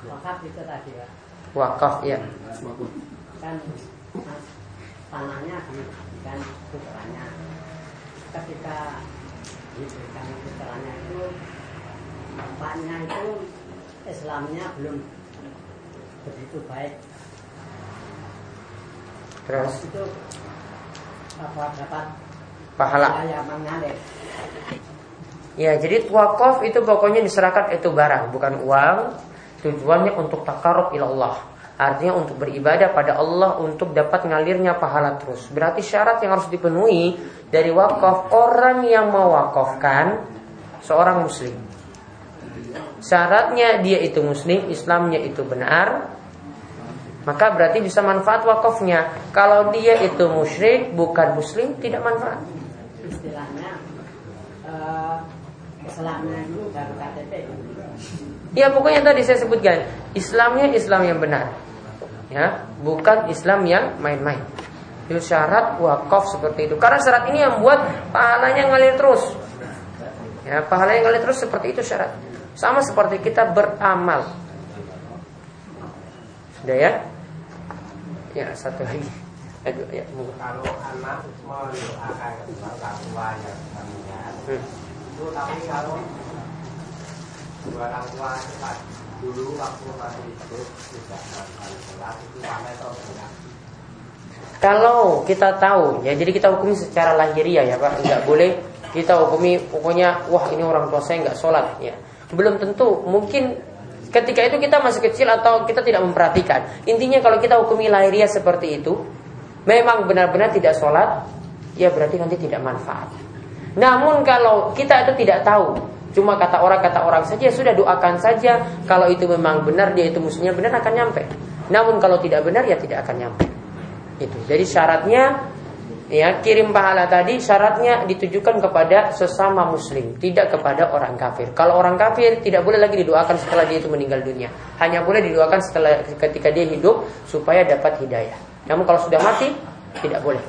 Wakaf itu tadi ya. Wakaf, ya. Kan tanahnya diberikan putranya. Ketika diberikan putranya itu bapaknya itu Islamnya belum begitu baik Terus itu apa dapat pahala. Ya, jadi wakaf itu pokoknya diserahkan itu barang, bukan uang. Tujuannya untuk takarub Allah. Artinya untuk beribadah pada Allah untuk dapat ngalirnya pahala terus. Berarti syarat yang harus dipenuhi dari wakaf orang yang mewakafkan seorang muslim. Syaratnya dia itu muslim, Islamnya itu benar, maka berarti bisa manfaat wakafnya. Kalau dia itu musyrik bukan muslim tidak manfaat. Istilahnya uh, Islamnya dulu baru KTP. Ya pokoknya tadi saya sebutkan Islamnya Islam yang benar, ya bukan Islam yang main-main. Itu syarat wakaf seperti itu. Karena syarat ini yang buat pahalanya ngalir terus. Ya pahalanya ngalir terus seperti itu syarat. Sama seperti kita beramal. Sudah ya? Ya satu lagi. Aduh, ya, Kalau anak mendoakan orang tuanya meninggal, hmm. itu tapi kalau orang tua cepat dulu waktu masih hidup tidak melakukan sholat itu sampai atau tidak? Kalau kita tahu, ya jadi kita hukumi secara lahiriah ya Pak, nggak boleh kita hukumi pokoknya wah ini orang tua saya nggak sholat ya. Belum tentu, mungkin Ketika itu kita masih kecil atau kita tidak memperhatikan. Intinya kalau kita hukumi lahiriah seperti itu, memang benar-benar tidak sholat, ya berarti nanti tidak manfaat. Namun kalau kita itu tidak tahu, Cuma kata orang kata orang saja ya sudah doakan saja. Kalau itu memang benar dia itu musuhnya benar akan nyampe. Namun kalau tidak benar ya tidak akan nyampe. Itu. Jadi syaratnya ya kirim pahala tadi syaratnya ditujukan kepada sesama muslim, tidak kepada orang kafir. Kalau orang kafir tidak boleh lagi didoakan setelah dia itu meninggal dunia. Hanya boleh didoakan setelah ketika dia hidup supaya dapat hidayah. Namun kalau sudah mati tidak boleh.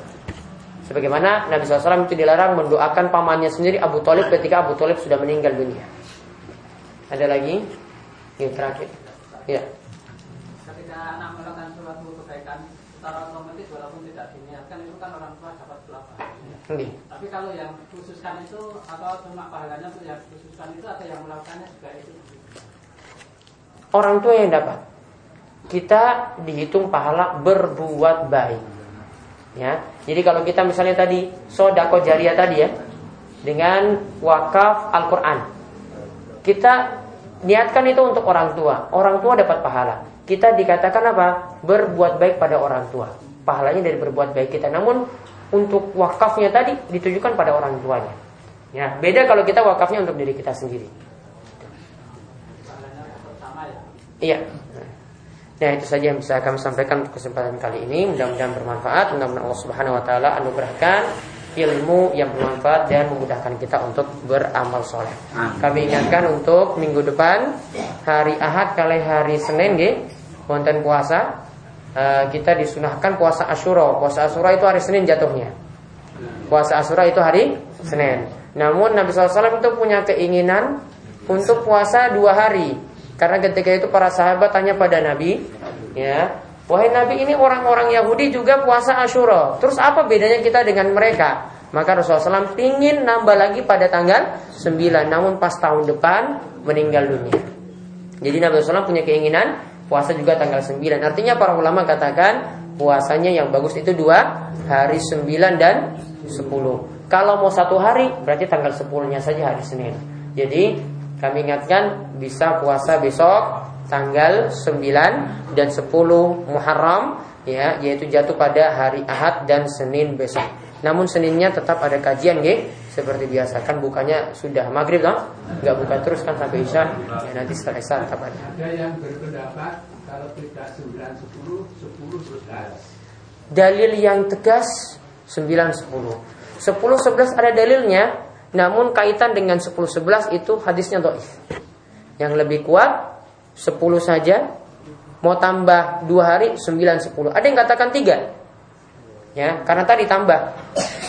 Sebagaimana Nabi SAW itu dilarang mendoakan pamannya sendiri Abu Talib ketika Abu Talib sudah meninggal dunia. Ada lagi? Yang terakhir. Ya. Ketika anak melakukan suatu kebaikan secara otomatis walaupun tidak diniatkan itu kan orang tua dapat Tapi kalau yang khususkan itu atau cuma pahalanya untuk yang khususkan itu atau yang melakukannya juga itu. Orang tua yang dapat. Kita dihitung pahala berbuat baik. Ya, jadi kalau kita misalnya tadi sodako jariah tadi ya, dengan wakaf Al-Quran, kita niatkan itu untuk orang tua. Orang tua dapat pahala. Kita dikatakan apa? Berbuat baik pada orang tua. Pahalanya dari berbuat baik kita. Namun untuk wakafnya tadi ditujukan pada orang tuanya. Ya, beda kalau kita wakafnya untuk diri kita sendiri. Iya. Nah itu saja yang bisa kami sampaikan untuk kesempatan kali ini. Mudah-mudahan bermanfaat. Mudah-mudahan Allah Subhanahu Wa Taala anugerahkan ilmu yang bermanfaat dan memudahkan kita untuk beramal soleh. Kami ingatkan untuk minggu depan hari Ahad kali hari Senin di konten puasa uh, kita disunahkan puasa Ashura. Puasa Ashura itu hari Senin jatuhnya. Puasa Ashura itu hari Senin. Namun Nabi SAW itu punya keinginan untuk puasa dua hari karena ketika itu para sahabat tanya pada Nabi, ya, wahai Nabi ini orang-orang Yahudi juga puasa Ashura. Terus apa bedanya kita dengan mereka? Maka Rasulullah SAW ingin nambah lagi pada tanggal 9 Namun pas tahun depan meninggal dunia Jadi Nabi SAW punya keinginan Puasa juga tanggal 9 Artinya para ulama katakan Puasanya yang bagus itu dua Hari 9 dan 10 Kalau mau satu hari berarti tanggal 10 nya saja hari Senin. Jadi kami ingatkan bisa puasa besok tanggal 9 dan 10 Muharram ya yaitu jatuh pada hari Ahad dan Senin besok. Namun Seninnya tetap ada kajian ya seperti biasa kan bukannya sudah maghrib kan nggak buka terus kan sampai isya ya nanti setelah isya ada. Yang berpendapat kalau tidak 9 10 10 11. Dalil yang tegas 9 10. 10 11 ada dalilnya namun kaitan dengan 10-11 itu hadisnya doif. Yang lebih kuat 10 saja. Mau tambah 2 hari 9-10. Ada yang katakan 3. Ya, karena tadi tambah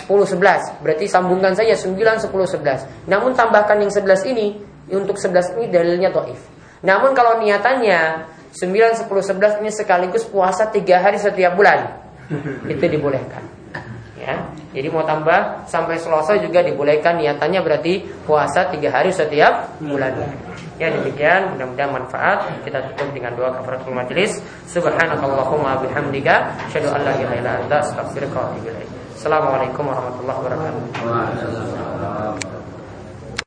10-11. Berarti sambungkan saja 9-10-11. Namun tambahkan yang 11 ini. Untuk 11 ini dalilnya doif. Namun kalau niatannya 9-10-11 ini sekaligus puasa 3 hari setiap bulan. Itu dibolehkan ya. Jadi mau tambah sampai Selasa juga dibolehkan niatannya berarti puasa tiga hari setiap bulan. Ya demikian mudah-mudahan manfaat. Kita tutup dengan doa kafaratul majelis. Subhanakallahumma bihamdika asyhadu an la ilaha illa anta astaghfiruka wa atubu ilaik. Assalamualaikum warahmatullahi wabarakatuh.